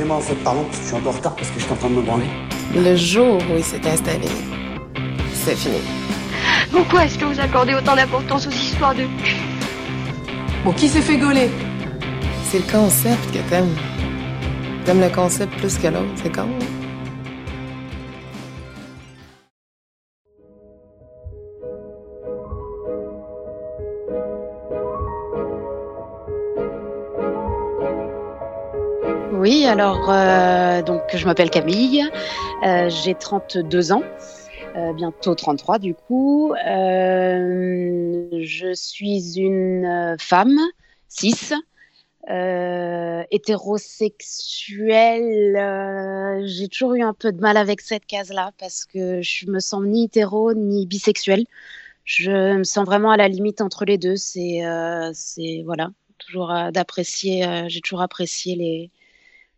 Excusez-moi, en fait, pardon, parce que je suis un peu en retard parce que je suis en train de me branler. Le jour où il s'est installé, c'est fini. Pourquoi est-ce que vous accordez autant d'importance aux histoires de cul? Bon, qui s'est fait gauler? C'est le concept que t'aimes. T'aimes le concept plus que l'autre, c'est con. hein? Alors euh, donc je m'appelle Camille, euh, j'ai 32 ans, euh, bientôt 33 du coup. Je suis une femme cis, hétérosexuelle. j'ai toujours eu un peu de mal avec cette case-là parce que je me sens ni hétéro ni bisexuelle. Je me sens vraiment à la limite entre les deux. C'est, c'est voilà, toujours d'apprécier. j'ai toujours apprécié les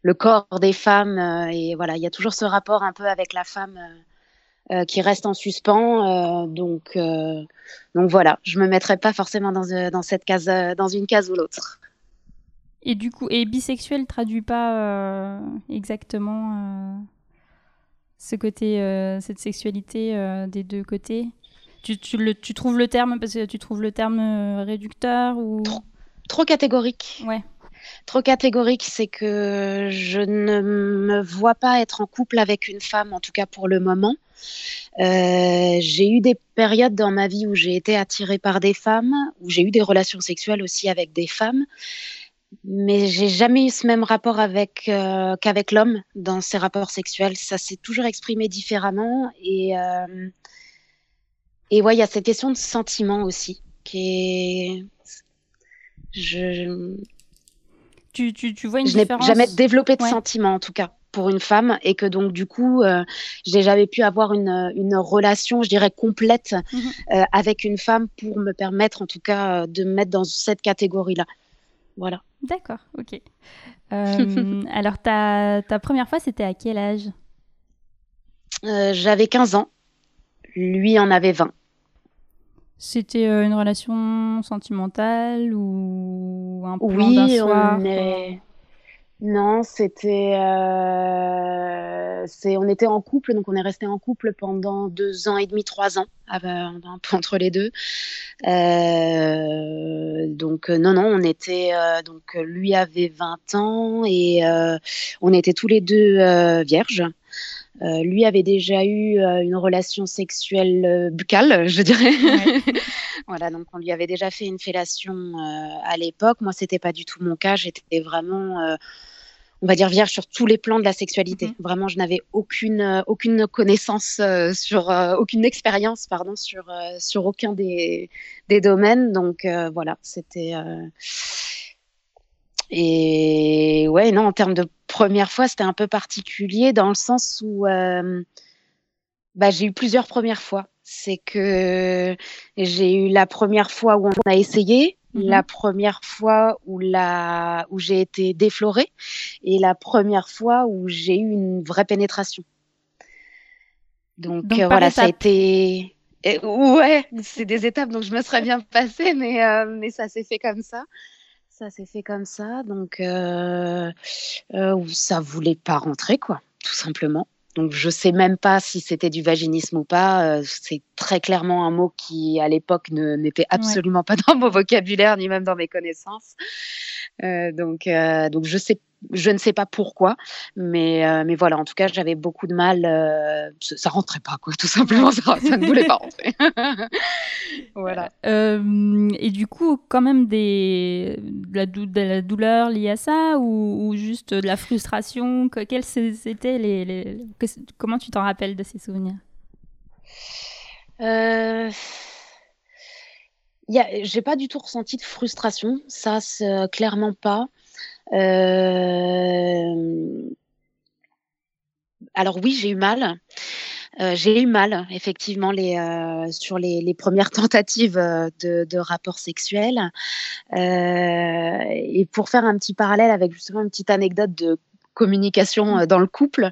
le corps des femmes euh, et voilà, il y a toujours ce rapport un peu avec la femme euh, euh, qui reste en suspens. donc, donc voilà, je me mettrai pas forcément dans, dans cette case, dans une case ou l'autre. Et du coup, et bisexuel traduit pas exactement ce côté, euh, cette sexualité euh, des deux côtés? Tu, tu, le, tu trouves le terme parce que tu trouves le terme euh, réducteur ou? Trop catégorique. Ouais. Trop catégorique, c'est que je ne me vois pas être en couple avec une femme, en tout cas pour le moment. Euh, j'ai eu des périodes dans ma vie où j'ai été attirée par des femmes, où j'ai eu des relations sexuelles aussi avec des femmes, mais j'ai jamais eu ce même rapport euh, qu'avec l'homme dans ces rapports sexuels. Ça s'est toujours exprimé différemment et euh, et ouais, il y a cette question de sentiment aussi qui est je, tu, tu, tu vois une je n'ai jamais développé de Ouais. sentiments en tout cas pour une femme et que donc du coup euh, j'ai jamais pu avoir une, une relation je dirais complète Mhm. euh, avec une femme pour me permettre en tout cas euh, de me mettre dans cette catégorie là voilà D'accord, ok. Euh, alors, ta, ta première fois, c'était à quel âge? J'avais 15 ans lui en avait 20 C'était euh, une relation sentimentale ou un plan oui d'un soir on est non c'était euh, c'est on était en couple donc on est resté en couple pendant deux ans et demi trois ans un peu entre les deux. Euh, donc euh, non non on était euh, donc euh, lui avait 20 ans et euh, on était tous les deux euh, vierges Euh, lui avait déjà eu euh, une relation sexuelle euh, buccale, je dirais. voilà, donc on lui avait déjà fait une fellation à l'époque. Moi, c'était pas du tout mon cas. J'étais vraiment, on va dire, vierge sur tous les plans de la sexualité. Mhm. Vraiment, je n'avais aucune, euh, aucune connaissance euh, sur, euh, aucune expérience, pardon, sur, sur aucun des, des domaines. Donc voilà, c'était. Et ouais, non, en termes de première fois, c'était un peu particulier dans le sens où euh, bah, j'ai eu plusieurs premières fois. C'est que j'ai eu la première fois où on a essayé, Mhm. la première fois où, la... où j'ai été déflorée et la première fois où j'ai eu une vraie pénétration. Donc, Donc, euh, voilà, ça a été. Euh, ouais, c'est des étapes dont je me serais bien passée, mais, euh, mais ça s'est fait comme ça. Ça s'est fait comme ça, donc euh, euh, ça voulait pas rentrer, quoi, tout simplement. Donc je sais même pas si c'était du vaginisme ou pas. euh, c'est très clairement un mot qui, à l'époque, n'était absolument pas dans mon vocabulaire ni même dans mes connaissances. Euh, donc, euh, donc je sais, je ne sais pas pourquoi, mais euh, mais voilà. En tout cas, j'avais beaucoup de mal. euh, ça, rentrait pas, quoi, tout simplement. Ça, ça ne voulait pas rentrer. voilà. Euh, et du coup, quand même des, de, la dou- de la douleur liée à ça ou, ou juste de la frustration? Que- Quels les, les- que- Comment tu t'en rappelles de ces souvenirs? Euh, y a- j'ai pas du tout ressenti de frustration, ça c'est euh, clairement pas. Euh, alors oui, j'ai eu mal. Euh, j'ai eu mal, effectivement, euh, sur les, premières tentatives de, de rapports sexuels. Et pour faire un petit parallèle avec justement une petite anecdote de communication dans le couple,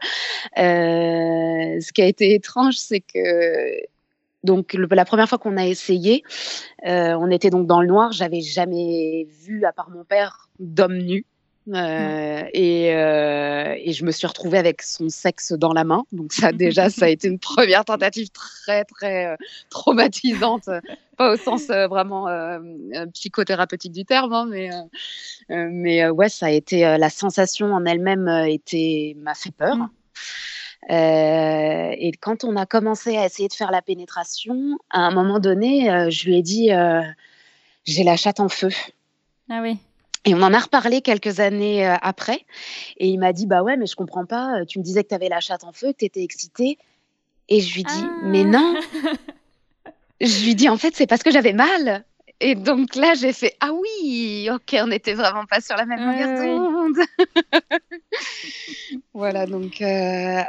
ce qui a été étrange, c'est que donc la première fois qu'on a essayé, on était donc dans le noir. J'avais jamais vu, à part mon père, d'homme nu. Euh, et, euh, et, je me suis retrouvée avec son sexe dans la main. Donc ça déjà, ça a été une première tentative très très euh, traumatisante, pas au sens vraiment psychothérapeutique du terme, hein, mais mais ouais, ça a été la sensation en elle-même était m'a fait peur. Mm. et quand on a commencé à essayer de faire la pénétration, à un moment donné, je lui ai dit j'ai la chatte en feu. Ah oui. Et on en a reparlé quelques années euh, après. Et il m'a dit Bah ouais, mais je comprends pas. Euh, tu me disais que tu avais la chatte en feu, que tu étais excitée. Et je lui dis Mais non Je lui dis En fait, c'est parce que j'avais mal. Et donc là, j'ai fait Ah oui, ok, on n'était vraiment pas sur la même longueur d'onde. voilà, donc euh,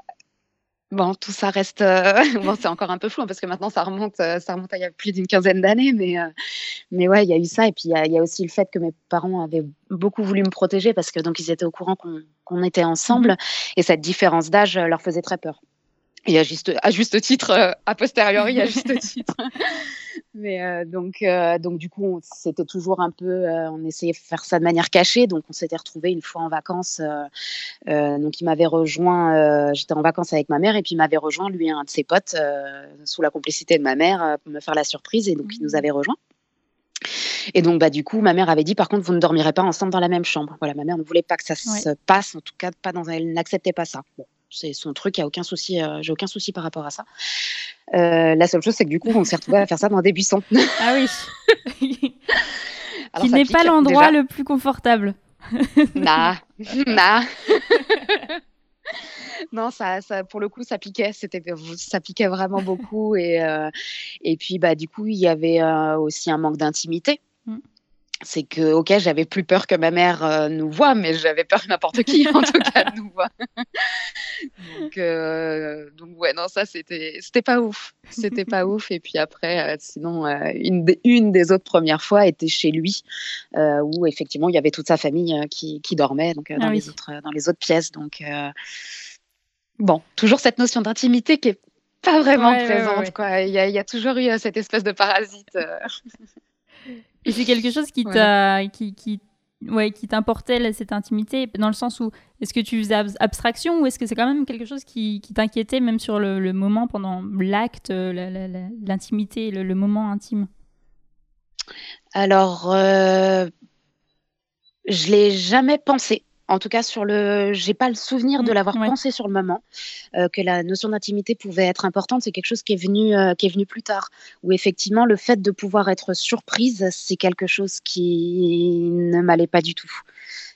Bon, tout ça reste. Euh, bon, c'est encore un peu flou hein, parce que maintenant ça remonte, euh, ça remonte à il y a plus d'une quinzaine d'années, mais euh, mais ouais, il y a eu ça et puis il y, a aussi le fait que mes parents avaient beaucoup voulu me protéger parce que donc ils étaient au courant qu'on était ensemble mmh et cette différence d'âge leur faisait très peur. Et à juste, à juste titre, a posteriori, à juste titre. Mais euh, donc, euh, donc du coup, c'était toujours un peu, euh, on essayait de faire ça de manière cachée. Donc, on s'était retrouvés une fois en vacances. donc, il m'avait rejoint. J'étais en vacances avec ma mère et puis il m'avait rejoint lui un de ses potes sous la complicité de ma mère pour me faire la surprise et donc il nous mmh. avait rejoint. Et donc, bah, du coup, ma mère avait dit, par contre, vous ne dormirez pas ensemble dans la même chambre. Voilà, ma mère ne voulait pas que ça se passe, en tout cas, pas dans, elle n'acceptait pas ça. Bon, c'est son truc, il n'y a aucun souci, euh, j'ai aucun souci par rapport à ça. Euh, la seule chose, c'est que du coup, on s'est retrouvé à faire ça dans des buissons. Ah oui. Qui n'est pas l'endroit le plus confortable. nah, nah. non, ça, ça, pour le coup, ça piquait. C'était, ça piquait vraiment beaucoup. Et, euh, et puis, bah, du coup, il y avait aussi un manque d'intimité c'est que, ok, j'avais plus peur que ma mère euh, nous voit, mais j'avais peur que n'importe qui, en tout cas, nous voit. donc, euh, donc, ouais, non, ça, c'était, c'était pas ouf. C'était pas ouf. Et puis après, euh, sinon, une, des, une des autres premières fois était chez lui, où effectivement, il y avait toute sa famille qui, qui, dormait donc, dans, ah les autres, dans les autres pièces. Donc, bon, toujours cette notion d'intimité qui est pas vraiment présente. quoi. Il, y a, il y a toujours eu cette espèce de parasite. Et c'est quelque chose qui t'a, qui, qui, ouais, qui t'importait cette intimité, dans le sens où est-ce que tu faisais abstraction ou est-ce que c'est quand même quelque chose qui, qui t'inquiétait même sur le, moment pendant l'acte, euh, l'intimité, le, moment intime? Alors, euh, je l'ai jamais pensé en tout cas sur le j'ai pas le souvenir de mmh, l'avoir pensé sur le moment euh, que la notion d'intimité pouvait être importante. C'est quelque chose qui est venu euh, qui est venu plus tard. Où effectivement le fait de pouvoir être surprise c'est quelque chose qui ne m'allait pas du tout.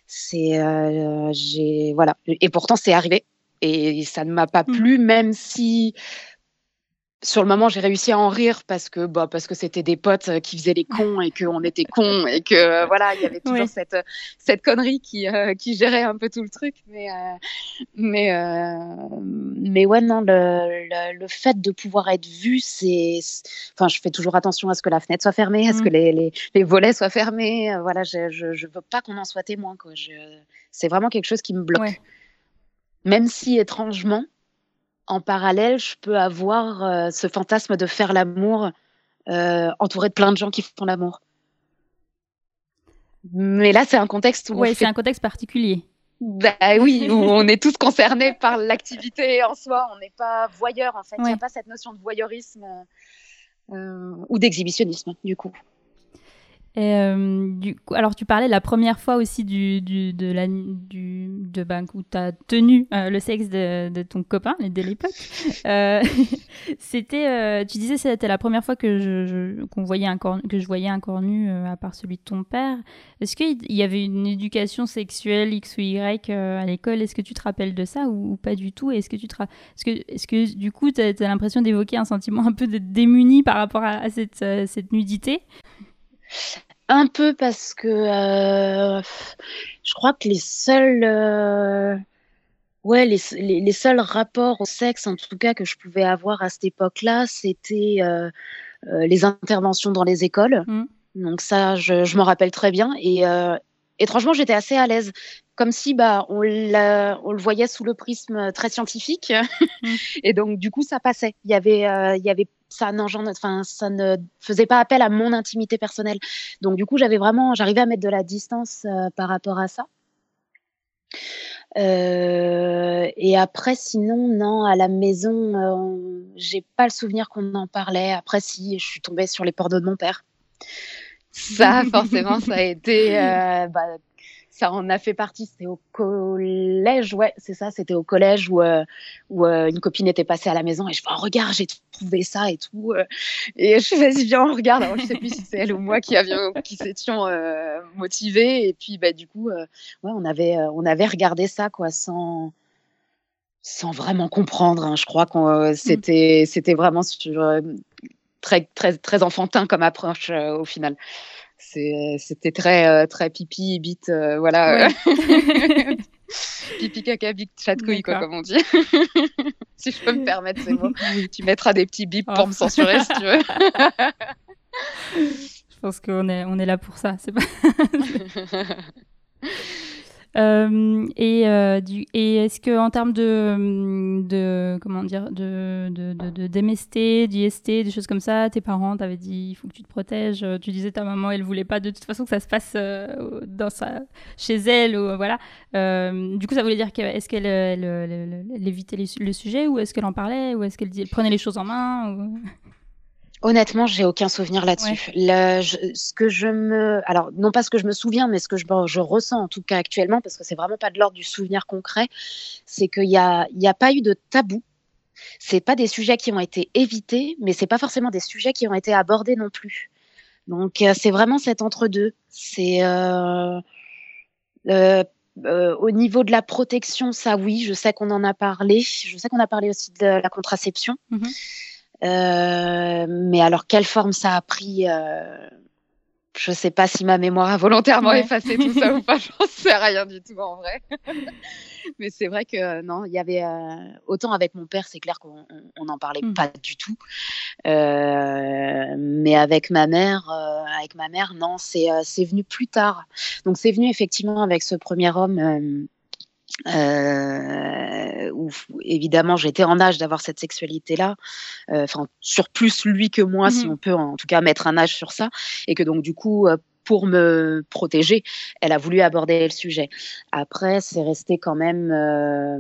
C'est euh, j'ai voilà. Et pourtant c'est arrivé. Et ça ne m'a pas mmh. plu même si sur le moment, j'ai réussi à en rire parce que bah, parce que c'était des potes euh, qui faisaient les cons et qu'on était cons et que euh, voilà, il y avait toujours cette cette connerie qui euh, qui gérait un peu tout le truc. Mais mais mais ouais non, le, le, fait de pouvoir être vu, c'est enfin, je fais toujours attention à ce que la fenêtre soit fermée, à ce que mmh. les, les, les volets soient fermés. voilà, je, je, je veux pas qu'on en soit témoin quoi. C'est vraiment quelque chose qui me bloque. Même si étrangement en parallèle, je peux avoir euh, ce fantasme de faire l'amour euh, entouré de plein de gens qui font l'amour. Mais là, c'est un contexte où. Oui, c'est un contexte particulier. Bah oui, où on est tous concernés par l'activité en soi. On n'est pas voyeur, en fait. Il n'y a pas cette notion de voyeurisme euh, ou d'exhibitionnisme, du coup. Euh, du coup, alors, tu parlais la première fois aussi du, du de la, du, de, ben, où tu as tenu euh, le sexe de, de, ton copain, de l'époque. Euh, c'était, euh, tu disais c'était la première fois que je, qu'on voyait un corps, que je voyais un corps nu à part celui de ton père. Est-ce qu'il y avait une éducation sexuelle X ou Y à l'école? Est-ce que tu te rappelles de ça ou, pas du tout? Est-ce que tu te est-ce que, est-ce que du coup tu as, l'impression d'évoquer un sentiment un peu de démuni par rapport à, à cette, cette nudité? Un peu parce que euh, je crois que les seuls, euh, ouais, les, les, seuls rapports au sexe, en tout cas, que je pouvais avoir à cette époque-là, c'était euh, les interventions dans les écoles. Mmh. Donc ça, je, je m'en rappelle très bien. Et étrangement, j'étais assez à l'aise, comme si bah on, on le voyait sous le prisme très scientifique, mmh. et donc du coup ça passait. Il y avait, il y avait ça enfin, ça ne faisait pas appel à mon intimité personnelle. Donc du coup, j'avais vraiment, j'arrivais à mettre de la distance euh, par rapport à ça. Euh, et après, sinon, non, à la maison, euh, j'ai pas le souvenir qu'on en parlait. Après, si, je suis tombée sur les pornos de mon père. Ça, forcément, ça a été bah, ça en a fait partie. C'était au collège, ouais, c'est ça. C'était au collège où, euh, où euh, une copine était passée à la maison et je fais oh, regarde, j'ai trouvé ça et tout. Euh. et je fais vas-y viens on regarde. Alors je sais plus si c'est elle ou moi qui avions qui s'étions motivés et puis bah du coup ouais on avait on avait regardé ça quoi sans sans vraiment comprendre. Hein. Je crois que mmh. c'était c'était vraiment sur, très très très enfantin comme approche au final c'était très euh, très pipi bite euh, voilà. Pipi caca bite chat couille quoi comme on dit. Si je peux me permettre ces mots. Tu mettras des petits bips pour me oh. censurer si tu veux. Je pense qu'on est on est là pour ça c'est pas Euh, et, euh, du, et est-ce que en termes de, de comment dire de, de, de, d'MST, d'IST, des choses comme ça, tes parents t'avaient dit il faut que tu te protèges. Tu disais ta maman elle voulait pas de toute façon que ça se passe euh, dans sa, chez elle ou voilà. du coup ça voulait dire que est-ce qu'elle elle, elle, évitait le sujet ou est-ce qu'elle en parlait ou est-ce qu'elle prenait les choses en main ou... Honnêtement, j'ai aucun souvenir là-dessus. ce que je me, alors non pas ce que je me souviens, mais ce que je, je ressens en tout cas actuellement, parce que c'est vraiment pas de l'ordre du souvenir concret, c'est qu'il y a, y a pas eu de tabou. C'est pas des sujets qui ont été évités, mais c'est pas forcément des sujets qui ont été abordés non plus. Donc euh, c'est vraiment cet entre-deux. C'est euh, euh, euh, au niveau de la protection, ça oui, je sais qu'on en a parlé. Je sais qu'on a parlé aussi de la contraception. Mm-hmm. Mais alors, quelle forme ça a pris euh, Je ne sais pas si ma mémoire a volontairement effacé tout ça ou pas. J'en sais rien du tout en vrai. mais c'est vrai que non, il y avait euh, autant avec mon père, c'est clair qu'on n'en parlait mmh. pas du tout. mais avec ma mère, avec ma mère, non, c'est venu plus tard. Donc c'est venu effectivement avec ce premier homme euh, où évidemment j'étais en âge d'avoir cette sexualité-là, euh, enfin sur plus lui que moi, si mmh on peut en tout cas mettre un âge sur ça, et que donc du coup euh, pour me protéger, elle a voulu aborder le sujet. Après, c'est resté quand même, euh,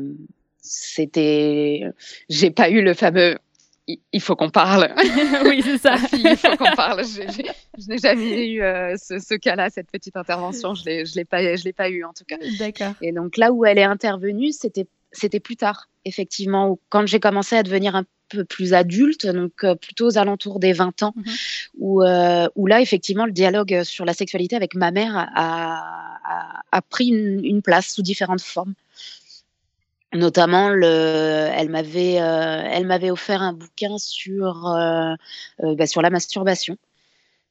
c'était, j'ai pas eu le fameux il faut qu'on parle. oui, c'est ça. il faut qu'on parle. Je n'ai jamais eu euh, ce, cas-là, cette petite intervention. Je ne l'ai pas, l'ai pas eu en tout cas. D'accord. Et donc là où elle est intervenue, c'était, c'était plus tard, effectivement, quand j'ai commencé à devenir un peu plus adulte, donc euh, plutôt aux alentours des 20 ans, mhm. où, euh, où, là, effectivement, le dialogue sur la sexualité avec ma mère a, a, pris une, place sous différentes formes. Notamment, le, elle m'avait, euh, elle m'avait offert un bouquin sur, euh, euh, bah, sur la masturbation.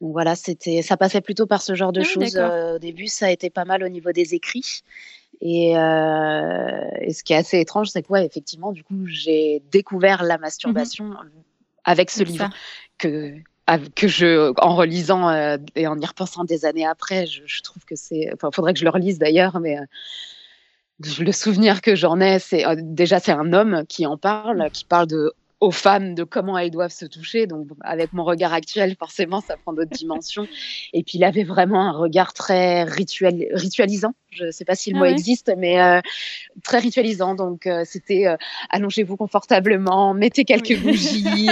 Donc voilà, c'était, ça passait plutôt par ce genre de ah choses. au début, ça a été pas mal au niveau des écrits. Et, et ce qui est assez étrange, c'est que ouais, effectivement, du coup, j'ai découvert la masturbation mmh avec ce livre que que je, en relisant et en y repensant des années après, je, je trouve que c'est, enfin, faudrait que je le relise d'ailleurs, mais le souvenir que j'en ai, c'est euh, déjà c'est un homme qui en parle, qui parle de aux femmes de comment elles doivent se toucher. Donc, avec mon regard actuel, forcément, ça prend d'autres dimensions. Et puis, il avait vraiment un regard très rituel, ritualisant. Je ne sais pas si le ah mot existe, mais euh, très ritualisant. Donc, euh, c'était allongez-vous confortablement, mettez quelques bougies.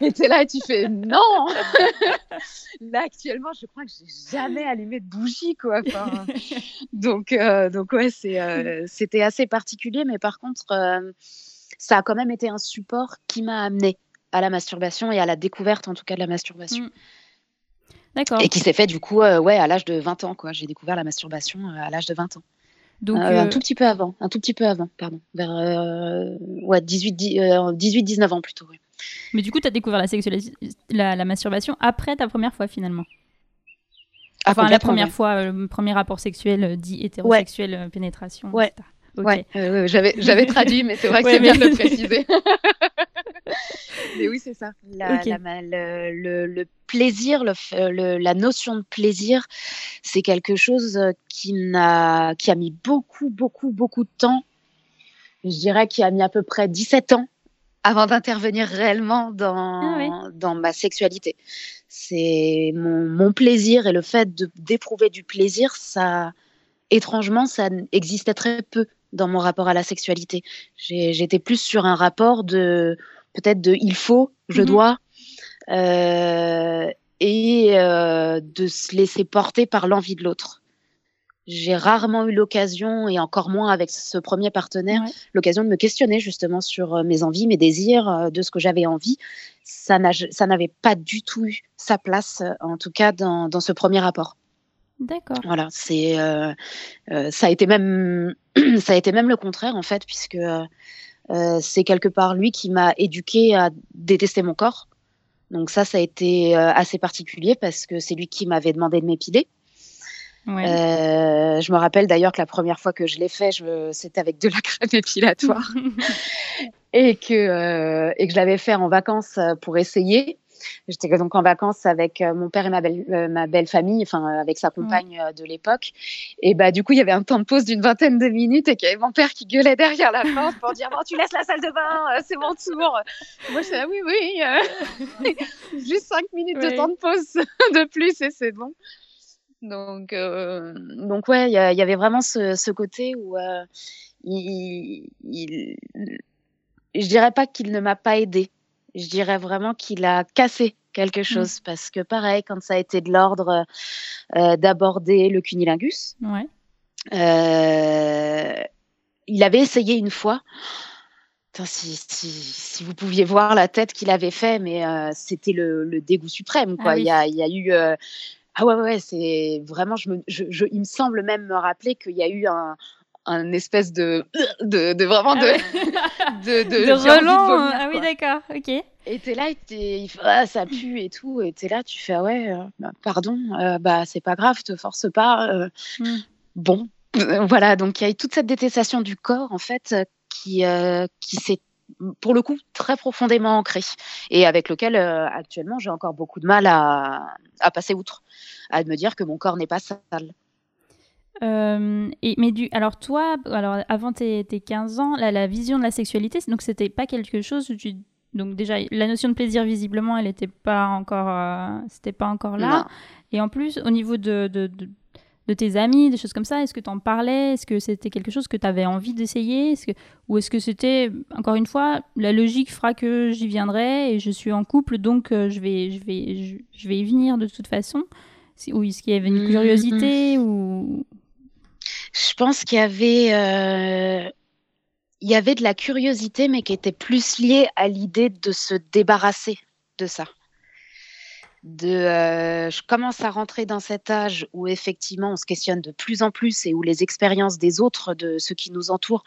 et tu là et tu fais non Là, actuellement, je crois que j'ai jamais allumé de bougie, quoi. donc, donc, ouais, c'était assez particulier. Mais par contre, ça a quand même été un support qui m'a amené à la masturbation et à la découverte en tout cas de la masturbation. Mm. D'accord. Et qui s'est fait du coup euh, ouais, à l'âge de 20 ans. quoi. J'ai découvert la masturbation euh, à l'âge de 20 ans. Donc, euh, Un tout petit peu avant, un tout petit peu avant, pardon. Vers ouais, 18-19 ans plutôt. Mais du coup, tu as découvert la, la, masturbation après ta première fois finalement? Enfin, la première fois, le premier rapport sexuel dit hétérosexuel, pénétration, ouais. Ouais, j'avais, j'avais traduit, mais c'est vrai que c'est bien de le préciser. mais oui, c'est ça. La, le, le, plaisir, le, la notion de plaisir, c'est quelque chose qui, n'a, qui a mis beaucoup, beaucoup, beaucoup de temps. Je dirais qu'il a mis à peu près 17 ans avant d'intervenir réellement dans, ah dans ma sexualité. C'est mon, mon plaisir et le fait de, d'éprouver du plaisir, ça, étrangement, ça existait très peu dans mon rapport à la sexualité. J'étais plus sur un rapport de peut-être de il faut, je mhm. dois, euh, et euh, de se laisser porter par l'envie de l'autre. J'ai rarement eu l'occasion, et encore moins avec ce premier partenaire, l'occasion de me questionner justement sur euh, mes envies, mes désirs, de ce que j'avais envie. Ça n'avait pas du tout eu sa place, en tout cas dans, dans ce premier rapport. D'accord. Voilà, c'est ça a été même ça a été même le contraire en fait, puisque euh, c'est quelque part lui qui m'a éduqué à détester mon corps. Donc ça, ça a été euh, assez particulier parce que c'est lui qui m'avait demandé de m'épiler. Euh, je me rappelle d'ailleurs que la première fois que je l'ai fait, c'était avec de la crème épilatoire et que et que je l'avais fait en vacances pour essayer. J'étais donc en vacances avec euh, mon père et ma belle, euh, ma belle famille, enfin euh, avec sa compagne de l'époque. Et bah du coup, il y avait un temps de pause d'une vingtaine de minutes et qu'il y avait mon père qui gueulait derrière la porte pour dire bon, tu laisses la salle de bain, c'est mon tour. Moi, je disais oui, oui, juste cinq minutes de temps de pause de plus et c'est bon. Donc, donc ouais, il y, avait vraiment ce, ce côté où il, il, je dirais pas qu'il ne m'a pas aidé, je dirais vraiment qu'il a cassé quelque mmh. chose parce que pareil, quand ça a été de l'ordre euh, d'aborder le cunilingus, euh, il avait essayé une fois. si, si, vous pouviez voir la tête qu'il avait fait, mais euh, c'était le, dégoût suprême. Quoi. Ah il, y a, il, y a, eu. ah ouais, ouais, c'est vraiment. Je me, je, il me semble même me rappeler qu'il y a eu un, un espèce de, de, de vraiment de, ah de, de, de relent. ah oui, d'accord, ok. Et t'es là, et ah, ça pue et tout, et t'es là, tu fais ah ouais, euh, bah, pardon, euh, bah c'est pas grave, te force pas. Euh, hmm. Bon, voilà, donc il y a eu toute cette détestation du corps en fait qui qui s'est pour le coup très profondément ancrée et avec lequel actuellement j'ai encore beaucoup de mal à, à passer outre, à me dire que mon corps n'est pas sale. Euh, et, mais du, alors toi, alors avant tes, tes 15 ans, la, la, vision de la sexualité, donc c'était pas quelque chose où tu, donc déjà la notion de plaisir visiblement, elle était pas encore, euh, c'était pas encore là. Et en plus, au niveau de, de, de, tes amis, des choses comme ça, est-ce que tu en parlais? Est-ce que c'était quelque chose que tu avais envie d'essayer? Est que, Ou est-ce que c'était, encore une fois, la logique fera que j'y viendrai et je suis en couple, donc euh, je, vais, je, vais, je, vais y venir de toute façon? Ou est-ce qu'il y avait une mmh, curiosité mmh. ou je pense qu'il y avait, euh, il y avait de la curiosité, mais qui était plus liée à l'idée de se débarrasser de ça. De, euh, je commence à rentrer dans cet âge où effectivement on se questionne de plus en plus et où les expériences des autres, de ceux qui nous entourent,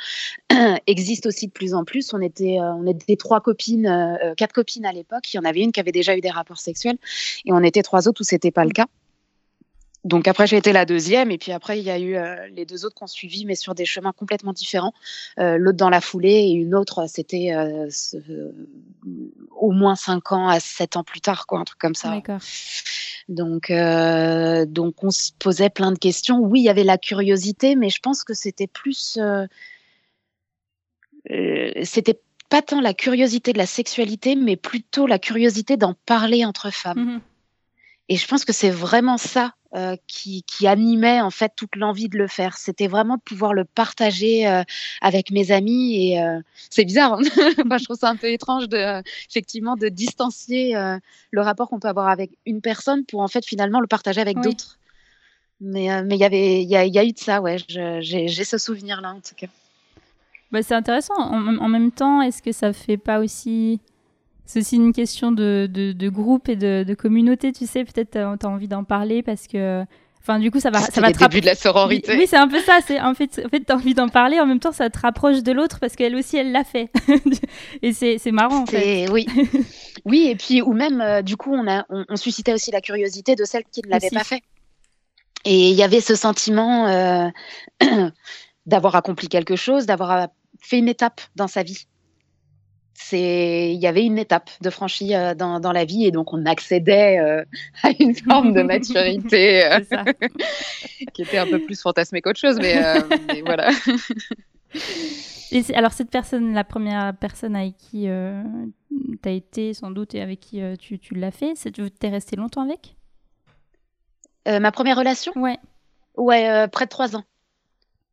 existent aussi de plus en plus. On était, euh, on était trois copines, quatre copines à l'époque. Il y en avait une qui avait déjà eu des rapports sexuels et on était trois autres où c'était pas le cas. Donc après, j'ai été la deuxième, et puis après, il y a eu euh, les deux autres qui ont suivi, mais sur des chemins complètement différents. Euh, L'autre dans la foulée, et une autre, c'était euh, au moins cinq ans à sept ans plus tard, quoi, un truc comme ça. Donc, donc on se posait plein de questions. Oui, il y avait la curiosité, mais je pense que c'était plus, c'était pas tant la curiosité de la sexualité, mais plutôt la curiosité d'en parler entre femmes. Mm-hmm. Et je pense que c'est vraiment ça euh, qui, qui, animait en fait toute l'envie de le faire. C'était vraiment de pouvoir le partager euh, avec mes amis et euh, c'est bizarre. Hein Moi, je trouve ça un peu étrange de effectivement de distancier le rapport qu'on peut avoir avec une personne pour en fait finalement le partager avec d'autres. Mais mais il y avait il y, y, a eu de ça ouais. J'ai ce souvenir là en tout cas. Bah, c'est intéressant. En, en, même temps, est-ce que ça fait pas aussi c'est aussi une question de, de, groupe et de, de, communauté, tu sais. Peut-être tu as, envie d'en parler parce que. Enfin, du coup, ça va. Ça va le début de la sororité. Oui, c'est un peu ça. C'est en fait, en fait, t'as envie d'en parler. En même temps, ça te rapproche de l'autre parce qu'elle aussi, elle l'a fait. et c'est marrant. En fait. Oui. oui, et puis ou même, euh, du coup, on a, on, suscitait aussi la curiosité de celles qui ne l'avaient pas fait. Et il y avait ce sentiment euh, d'avoir accompli quelque chose, d'avoir fait une étape dans sa vie c'est il y avait une étape de franchie euh, dans, dans, la vie et donc on accédait euh, à une forme de maturité euh, qui était un peu plus fantasmée qu'autre chose mais, voilà. Et alors cette personne la première personne avec qui tu as été sans doute et avec qui tu, tu l'as fait t'es resté longtemps avec? Ma première relation? Ouais. Ouais près de trois ans.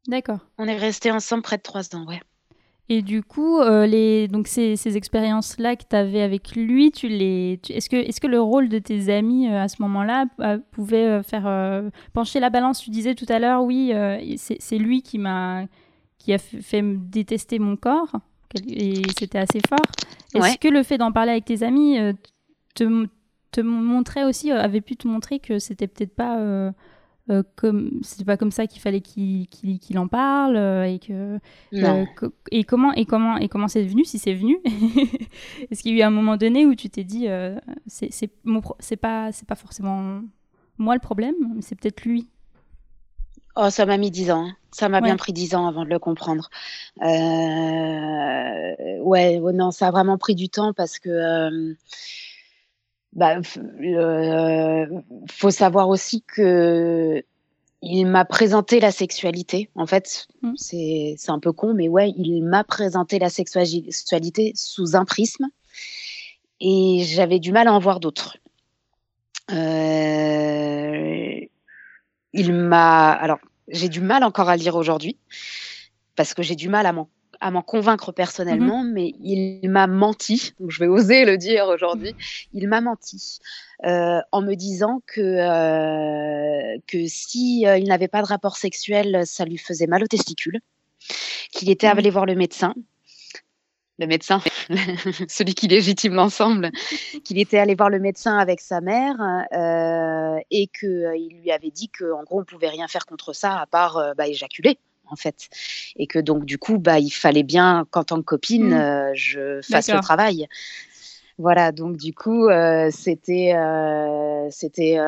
D'accord. On est resté ensemble près de trois ans, ouais. Et du coup, euh, les, donc ces, ces expériences-là que tu avais avec lui, tu les, est-ce que, est-ce que le rôle de tes amis euh, à ce moment-là euh, pouvait faire euh, pencher la balance? Tu disais tout à l'heure, oui, c'est, c'est lui qui m'a, qui a fait, me détester mon corps, et c'était assez fort. Est-ce Ouais. que le fait d'en parler avec tes amis te, te montrait aussi, avait pu te montrer que c'était peut-être pas euh, comme, c'était pas comme ça qu'il fallait qu'il, qu'il en parle euh, et que euh, co- et comment et comment et comment c'est venu si c'est venu Est-ce qu'il y a eu un moment donné où tu t'es dit c'est c'est pas c'est pas forcément moi le problème, mais c'est peut-être lui? Oh, ça m'a mis dix ans. hein. Ça m'a Ouais. bien pris dix ans avant de le comprendre. Ouais, non, ça a vraiment pris du temps parce que bah, euh, faut savoir aussi que il m'a présenté la sexualité. En fait, Mm. c'est un peu con, mais ouais, il m'a présenté la sexuali- sexualité sous un prisme et j'avais du mal à en voir d'autres. Euh, il m'a. Alors, j'ai du mal encore à lire aujourd'hui parce que j'ai du mal à m'en à m'en convaincre personnellement, mais il m'a menti. Donc, je vais oser le dire aujourd'hui. Il m'a menti euh, en me disant que euh, que si euh, il n'avait pas de rapport sexuel, ça lui faisait mal aux testicules, qu'il était Mhm. allé voir le médecin. Le médecin, celui qui légitime l'ensemble, qu'il était allé voir le médecin avec sa mère euh, et qu'il lui avait dit qu'en gros on pouvait rien faire contre ça à part euh, bah, éjaculer en fait. Et que donc du coup bah il fallait bien qu'en tant que copine Mm. euh, je fasse le travail. Voilà donc du coup euh, c'était euh, c'était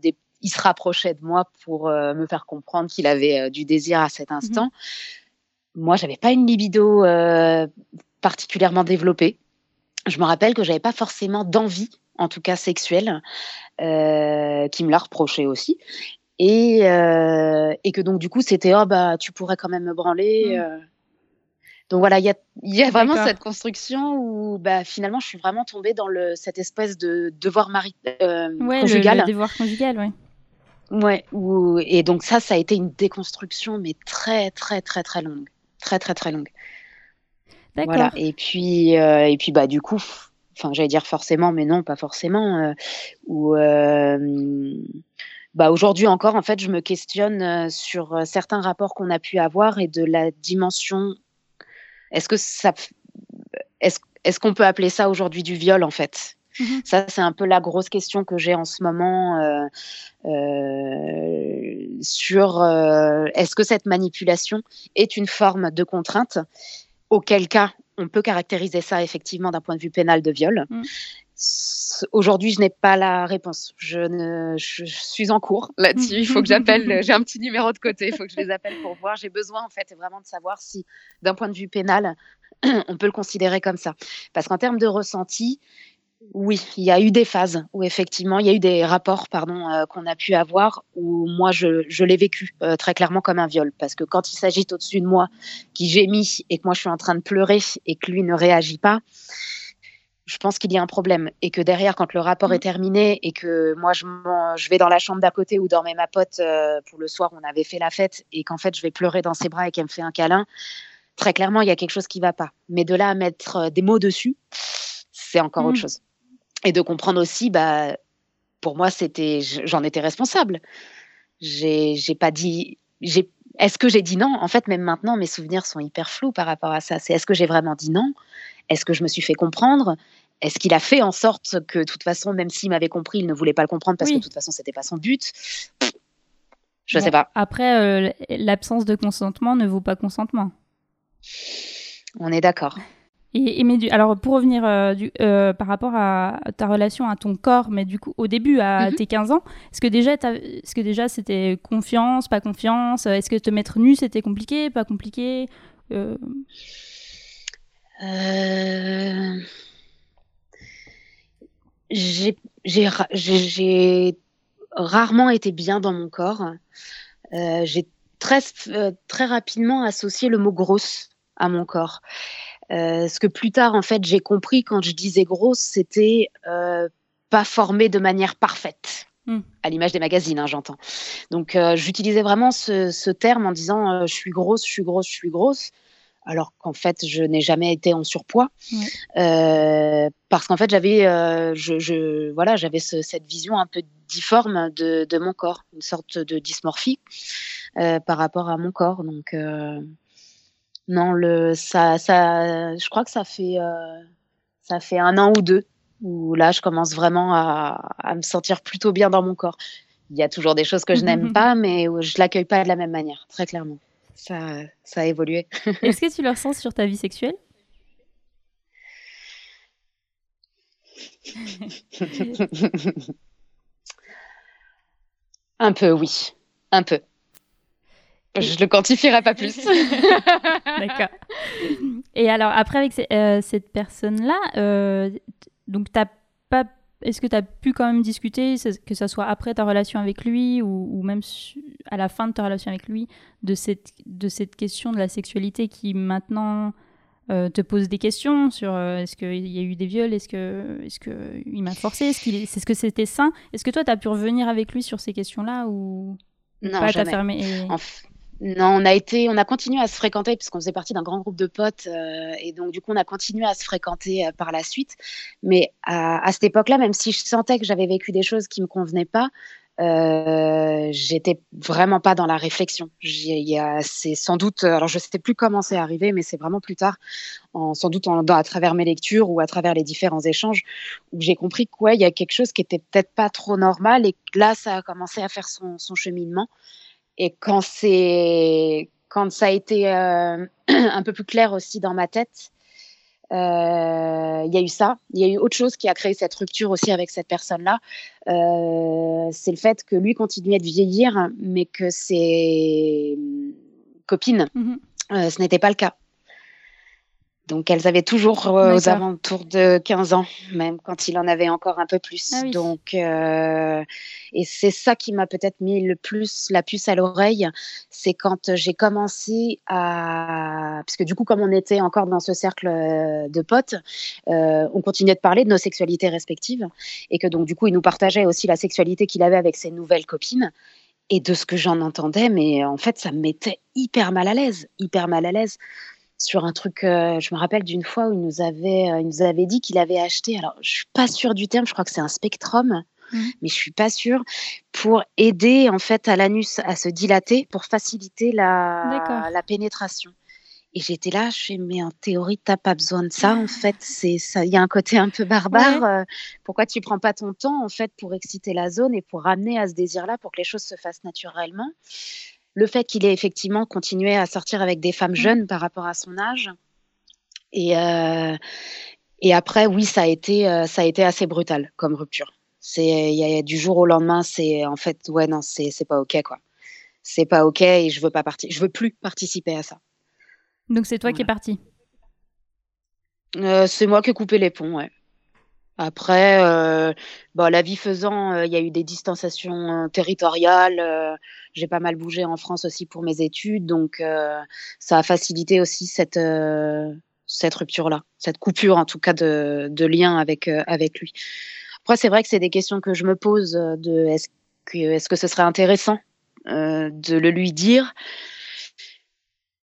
des il se rapprochait de moi pour euh, me faire comprendre qu'il avait euh, du désir à cet instant. Moi j'avais pas une libido euh, particulièrement développée. Je me rappelle que j'avais pas forcément d'envie en tout cas sexuelle qui me l'a reproché aussi et, euh, et que donc du coup c'était oh bah tu pourrais quand même me branler Mm. euh. donc voilà il y a, y a vraiment cette construction où bah finalement je suis vraiment tombée dans le cette espèce de devoir mari euh, Ouais, conjugal le devoir conjugal, ouais. ouais où, et donc ça ça a été une déconstruction mais très très très très longue très très très longue D'accord. voilà. Et puis, euh, et puis bah du coup, enfin j'allais dire forcément, mais non, pas forcément. Euh, où, euh, bah aujourd'hui encore, en fait, je me questionne euh, sur euh, certains rapports qu'on a pu avoir et de la dimension. Est-ce que ça, est-ce est-ce qu'on peut appeler ça aujourd'hui du viol en fait? Mhm. Ça, c'est un peu la grosse question que j'ai en ce moment euh, euh, sur euh, est-ce que cette manipulation est une forme de contrainte? Auquel cas, on peut caractériser ça effectivement d'un point de vue pénal de viol. Mm. Aujourd'hui, je n'ai pas la réponse. Je, ne, je, je suis en cours là-dessus. Il faut que j'appelle. J'ai un petit numéro de côté. Il faut que je les appelle pour voir. J'ai besoin en fait vraiment de savoir si, d'un point de vue pénal, on peut le considérer comme ça. Parce qu'en termes de ressenti, oui, il y a eu des phases où effectivement, il y a eu des rapports pardon, euh, qu'on a pu avoir où moi, je, je l'ai vécu euh, très clairement comme un viol. Parce que quand il s'agit au-dessus de moi, qui gémit et que moi, je suis en train de pleurer et que lui ne réagit pas, je pense qu'il y a un problème. Et que derrière, quand le rapport est terminé et que moi, je, vais dans la chambre d'à côté où dormait ma pote euh, pour le soir, on avait fait la fête, et qu'en fait, je vais pleurer dans ses bras et qu'elle me fait un câlin, très clairement, il y a quelque chose qui va pas. Mais de là à mettre euh, des mots dessus, c'est encore autre chose. Et de comprendre aussi, bah, pour moi, c'était, j'en étais responsable. J'ai, j'ai pas dit, j'ai, est-ce que j'ai dit non? En fait, même maintenant, mes souvenirs sont hyper flous par rapport à ça. C'est est-ce que j'ai vraiment dit non? Est-ce que je me suis fait comprendre? Est-ce qu'il a fait en sorte que, de toute façon, même s'il m'avait compris, il ne voulait pas le comprendre parce Oui. que de toute façon, c'était pas son but? Je Bon, sais pas. Après, euh, l'absence de consentement ne vaut pas consentement. On est d'accord. Et, et mais du, alors pour revenir euh, du, euh, par rapport à ta relation à ton corps, mais du coup au début à Mhm. tes 15 ans, est-ce que déjà t'as- est-ce que déjà c'était confiance, pas confiance? Est-ce que te mettre nu c'était compliqué, pas compliqué? Euh, J'ai j'ai ra- j'ai- j'ai rarement été bien dans mon corps. Euh, j'ai très, euh, très rapidement associé le mot grosse à mon corps. Euh, ce que plus tard, en fait, j'ai compris quand je disais grosse, c'était euh, pas formée de manière parfaite. Hmm. À l'image des magazines, hein, j'entends. Donc, j'utilisais vraiment ce, terme en disant je suis grosse, je suis grosse, je suis grosse, alors qu'en fait, je n'ai jamais été en surpoids. Euh, parce qu'en fait, j'avais je, voilà, j'avais cette vision un peu difforme de, mon corps, une sorte de dysmorphie par rapport à mon corps. Donc, non, le, ça, ça, je crois que ça fait, ça fait un an ou deux où là, je commence vraiment à, me sentir plutôt bien dans mon corps. Il y a toujours des choses que je n'aime pas, mais je l'accueille pas de la même manière, très clairement. Ça, ça a évolué. Est-ce que tu le ressens sur ta vie sexuelle? Un peu, oui. Un peu. Je le quantifierai pas plus. D'accord. Et alors, après, avec euh, cette personne-là, euh, donc, pas. Est-ce que tu as pu quand même discuter, que ce soit après ta relation avec lui ou, même à la fin de ta relation avec lui, de cette, de cette question de la sexualité qui maintenant euh, te pose des questions sur euh, est-ce qu'il y a eu des viols, est-ce qu'il est que il m'a forcé, est-ce qu'il est, ce que c'était sain? Est-ce que toi, tu as pu revenir avec lui sur ces questions-là ou non, pas jamais. Fermé non, on a été, on a continué à se fréquenter puisqu'on faisait partie d'un grand groupe de potes euh, et donc du coup on a continué à se fréquenter euh, par la suite. Mais à, cette époque-là, même si je sentais que j'avais vécu des choses qui me convenaient pas, euh, j'étais vraiment pas dans la réflexion. C'est sans doute, alors je sais plus comment c'est arrivé, mais c'est vraiment plus tard, en, sans doute à travers mes lectures ou à travers les différents échanges, où j'ai compris qu'il y a quelque chose qui était peut-être pas trop normal et là ça a commencé à faire son, son cheminement. Et quand c'est quand ça a été euh, un peu plus clair aussi dans ma tête, euh, il y a eu ça. Il y a eu autre chose qui a créé cette rupture aussi avec cette personne-là. Euh, c'est le fait que lui continuait de vieillir, mais que ses copines, mmh ce n'était pas le cas. Donc elles avaient toujours euh, aux alentours de 15 ans, même quand il en avait encore un peu plus. Ah Donc euh, et c'est ça qui m'a peut-être mis le plus la puce à l'oreille, c'est quand j'ai commencé à parce que du coup comme on était encore dans ce cercle euh, de potes, on continuait de parler de nos sexualités respectives et que donc du coup il nous partageait aussi la sexualité qu'il avait avec ses nouvelles copines. Et de ce que j'en entendais, mais en fait, ça me mettait hyper mal à l'aise, hyper mal à l'aise sur un truc. Euh, je me rappelle d'une fois où il nous avait, euh, il nous avait dit qu'il avait acheté. Alors, je suis pas sûre du terme. Je crois que c'est un spectrum. Mmh. Mais je suis pas sûre pour aider en fait à l'anus à se dilater pour faciliter la, la pénétration. Et j'étais là, je fais, mais en théorie, t'as pas besoin de ça, en fait. C'est ça, il y a un côté un peu barbare. Euh, pourquoi tu prends pas ton temps, en fait, pour exciter la zone et pour ramener à ce désir-là, pour que les choses se fassent naturellement le fait qu'il ait effectivement continué à sortir avec des femmes mmh. jeunes par rapport à son âge. Et, euh, et après, oui, ça a été, euh, ça a été assez brutal comme rupture. C'est, il y, a du jour au lendemain, c'est en fait, ouais, non, c'est, c'est pas ok, quoi. C'est pas ok et je veux pas partir, je veux plus participer à ça. Donc c'est toi qui es parti? Euh, c'est moi qui ai coupé les ponts, ouais. Après, euh, bah, la vie faisant, euh, il y a eu des distanciations euh, territoriales. j'ai pas mal bougé en France aussi pour mes études, donc ça a facilité aussi cette cette rupture-là, cette coupure en tout cas de, de lien avec avec lui. Après, c'est vrai que c'est des questions que je me pose de est-ce que est-ce que ce serait intéressant de le lui dire?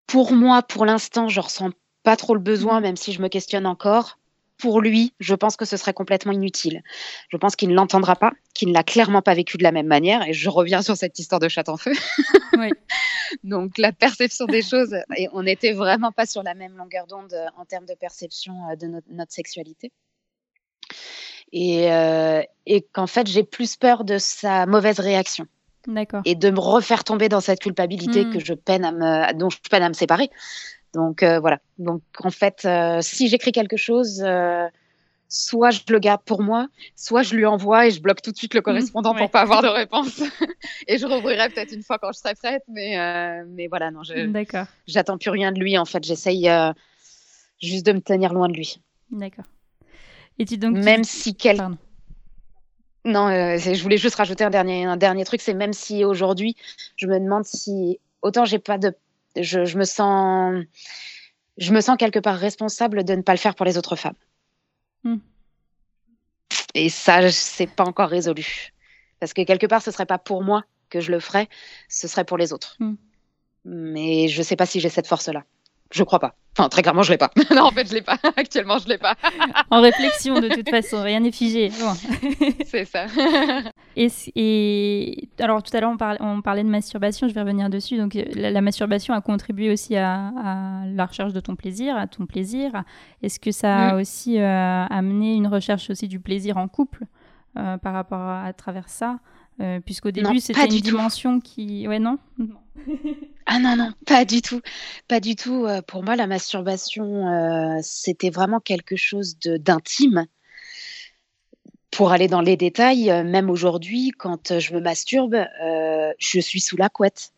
Pour moi, pour l'instant, je ressens pas trop le besoin, mmh. même si je me questionne encore pour lui, je pense que ce serait complètement inutile. Je pense qu'il ne l'entendra pas, qu'il ne l'a clairement pas vécu de la même manière. Et je reviens sur cette histoire de chat en feu. Donc la perception des choses, et on n'était vraiment pas sur la même longueur d'onde euh, en termes de perception euh, de notre, sexualité. Euh, et, qu'en fait, j'ai plus peur de sa mauvaise réaction. D'accord. Et de me refaire tomber dans cette culpabilité hmm. que je peine à me, dont je peine à me séparer. Donc euh, voilà. Donc en fait, euh, si j'écris quelque chose, euh, soit je le garde pour moi, soit je lui envoie et je bloque tout de suite le mmh, correspondant pour pas avoir de réponse. et je rouvrirai peut-être une fois quand je serai prête, mais mais voilà, non, je j'attends plus rien de lui. En fait, j'essaye juste de me tenir loin de lui. D'accord. Et tu donc même si quel non, je voulais juste rajouter un dernier un dernier truc, c'est même si aujourd'hui je me demande si autant j'ai pas de je, me sens, je me sens quelque part responsable de ne pas le faire pour les autres femmes. Hmm. Et ça, c'est pas encore résolu. Parce que quelque part, ce serait pas pour moi que je le ferais, ce serait pour les autres. Mm. Mais je sais pas si j'ai cette force-là. Je crois pas. Enfin, très clairement, je l'ai pas. non, en fait, je l'ai pas. Actuellement, je l'ai pas. en réflexion, de toute façon, rien n'est figé. Bon. C'est ça. et, et, alors, tout à l'heure, on, parlait, on parlait de masturbation, je vais revenir dessus. Donc, la, la masturbation a contribué aussi à, à, la recherche de ton plaisir, à ton plaisir. Est-ce que ça a aussi euh, amené une recherche aussi du plaisir en couple euh, par rapport à, à travers ça? Euh, Puisqu'au début, c'était une dimension qui. Ouais, non, non. Ah non, non, pas du tout. Pas du tout. Euh, Pour moi, la masturbation, euh, c'était vraiment quelque chose d'intime. Pour aller dans les détails, même aujourd'hui, quand je me masturbe, je suis sous la couette.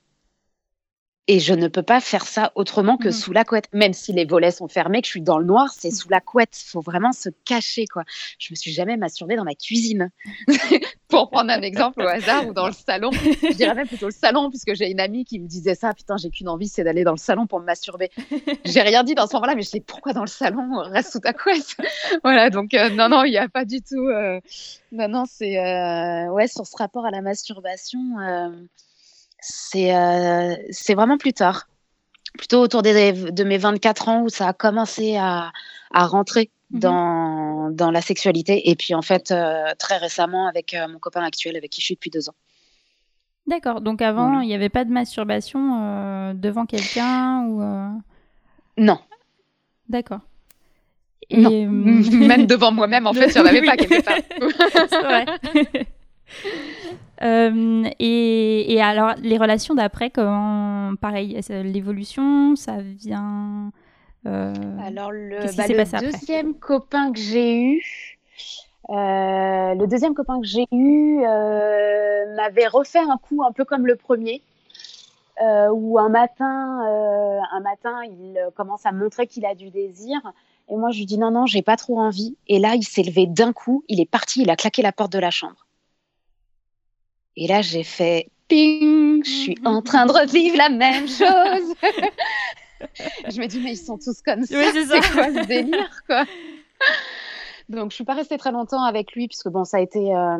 Et je ne peux pas faire ça autrement que mmh. sous la couette. Même si les volets sont fermés, que je suis dans le noir, c'est sous la couette. Il faut vraiment se cacher, quoi. Je me suis jamais masturbée dans ma cuisine. Pour prendre un exemple au hasard, ou dans le salon. Je dirais même plutôt le salon, puisque j'ai une amie qui me disait ça. Putain, j'ai qu'une envie, c'est d'aller dans le salon pour me masturber. J'ai rien dit dans ce moment-là, mais je dis pourquoi dans le salon Reste sous ta couette? voilà, donc euh, non, non, il n'y a pas du tout. Euh... Non, non, c'est. Euh... Ouais, sur ce rapport à la masturbation. Euh, c'est euh, vraiment plus tard, plutôt autour des, de mes 24 ans où ça a commencé à, à rentrer mmh. dans, dans la sexualité. Et puis en fait, euh, très récemment avec euh, mon copain actuel avec qui je suis depuis deux ans. D'accord, donc avant, il voilà. n'y avait pas de masturbation euh, devant quelqu'un ou euh? Non. D'accord. Et... Non, même devant moi-même, en fait, il n'y en avait pas quelque part. Euh, et, et, alors, les relations d'après, comment, pareil, l'évolution, ça vient. Euh, alors, le, bah, le deuxième copain que j'ai eu, euh, le deuxième copain que j'ai eu m'avait refait un coup un peu comme le premier. Euh, où un matin, un matin, il commence à montrer qu'il a du désir, et moi je lui dis non non, j'ai pas trop envie. Et là, il s'est levé d'un coup, il est parti, il a claqué la porte de la chambre. Et là, j'ai fait ping, je suis en train de revivre la même chose. je me dis, mais ils sont tous comme ça. Oui, c'est quoi ce délire, quoi? Donc, je suis pas restée très longtemps avec lui, puisque bon, ça a été, euh,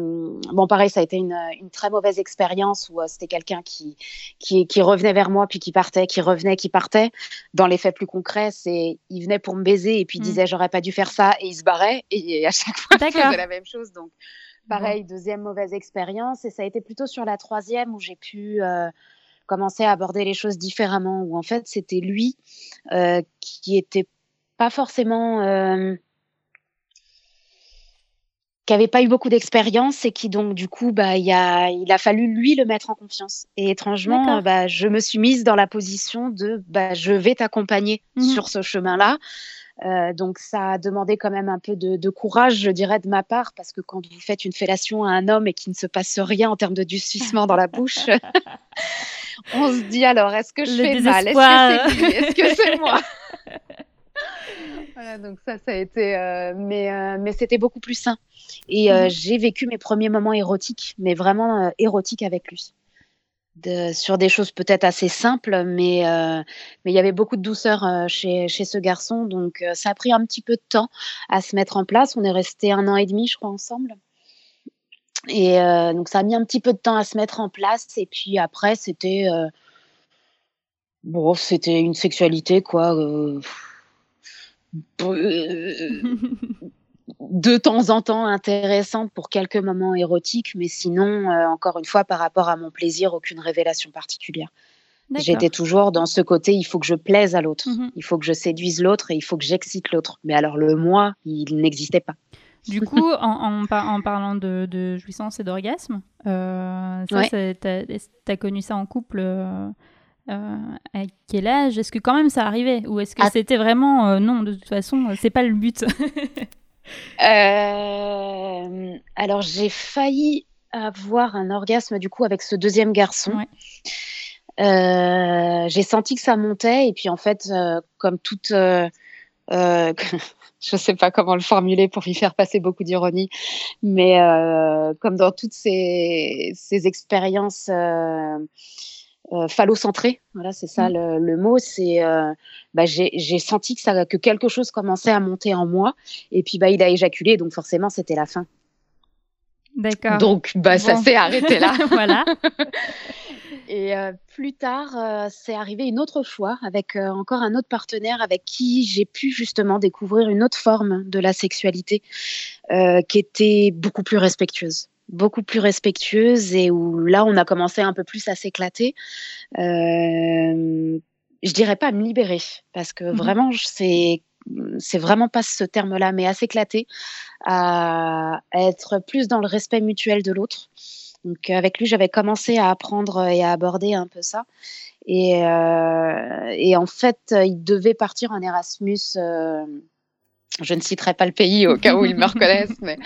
bon, pareil, ça a été une, une très mauvaise expérience où euh, c'était quelqu'un qui, qui, qui, revenait vers moi, puis qui partait, qui revenait, qui partait. Dans les faits plus concrets, c'est, il venait pour me baiser et puis il Mm. disait, j'aurais pas dû faire ça, et il se barrait, et à chaque fois, il faisait la même chose. Donc, pareil, deuxième mauvaise expérience, et ça a été plutôt sur la troisième où j'ai pu euh, commencer à aborder les choses différemment, où en fait, c'était lui euh, qui était pas forcément euh, qui avait pas eu beaucoup d'expérience et qui donc du coup bah il a il a fallu lui le mettre en confiance. Et étrangement bah je me suis mise dans la position de bah je vais t'accompagner Mhm. sur ce chemin là Euh, donc ça a demandé quand même un peu de, de courage je dirais de ma part parce que quand vous faites une fellation à un homme et qu'il ne se passe rien en termes de durcissement dans la bouche on se dit alors est-ce que je Le fais mal? Est-ce que c'est est-ce que c'est moi? Voilà, donc ça, ça a été, euh, mais, euh, mais c'était beaucoup plus sain. Et Mhm. j'ai vécu mes premiers moments érotiques, mais vraiment érotiques avec lui. Sur des choses peut-être assez simples, mais euh, mais il y avait beaucoup de douceur euh, chez, chez ce garçon, donc euh, ça a pris un petit peu de temps à se mettre en place. On est resté un an et demi, je crois, ensemble. Et donc ça a mis un petit peu de temps à se mettre en place. Et puis après, c'était bon, c'était une sexualité quoi. euh, euh, de temps en temps intéressante pour quelques moments érotiques, mais sinon, euh, encore une fois, par rapport à mon plaisir, aucune révélation particulière. J'étais toujours dans ce côté, il faut que je plaise à l'autre, Mhm. il faut que je séduise l'autre et il faut que j'excite l'autre. Mais alors le moi, il n'existait pas. Du coup, en, en, par- en parlant de, de jouissance et d'orgasme, euh, Ouais. t'as as connu ça en couple euh, euh, à quel âge? Est-ce que quand même ça arrivait? Ou est-ce que Ah. c'était vraiment euh, non, de toute façon, euh, c'est pas le but? Euh, alors j'ai failli avoir un orgasme du coup avec ce deuxième garçon. Ouais. Euh, j'ai senti que ça montait et puis en fait, euh, comme toute, euh, je sais pas comment le formuler pour lui faire passer beaucoup d'ironie, mais comme dans toutes ces, ces expériences euh, phallocentrées, voilà, c'est ça Mm. le, le mot, c'est euh, bah, j'ai senti que ça, que quelque chose commençait à monter en moi et puis bah il a éjaculé donc forcément c'était la fin. D'accord. Donc, bah, ça s'est arrêté là. voilà. Et euh, plus tard, euh, c'est arrivé une autre fois avec encore un autre partenaire avec qui j'ai pu justement découvrir une autre forme de la sexualité qui était beaucoup plus respectueuse. Beaucoup plus respectueuse et où là, on a commencé un peu plus à s'éclater. Euh, je dirais pas à me libérer parce que Mhm. vraiment, c'est c'est vraiment pas ce terme-là, mais à s'éclater, à être plus dans le respect mutuel de l'autre. Donc euh, avec lui, j'avais commencé à apprendre et à aborder un peu ça. Et, euh, et en fait, il devait partir en Erasmus. euh, je ne citerai pas le pays au cas où ils me reconnaissent, mais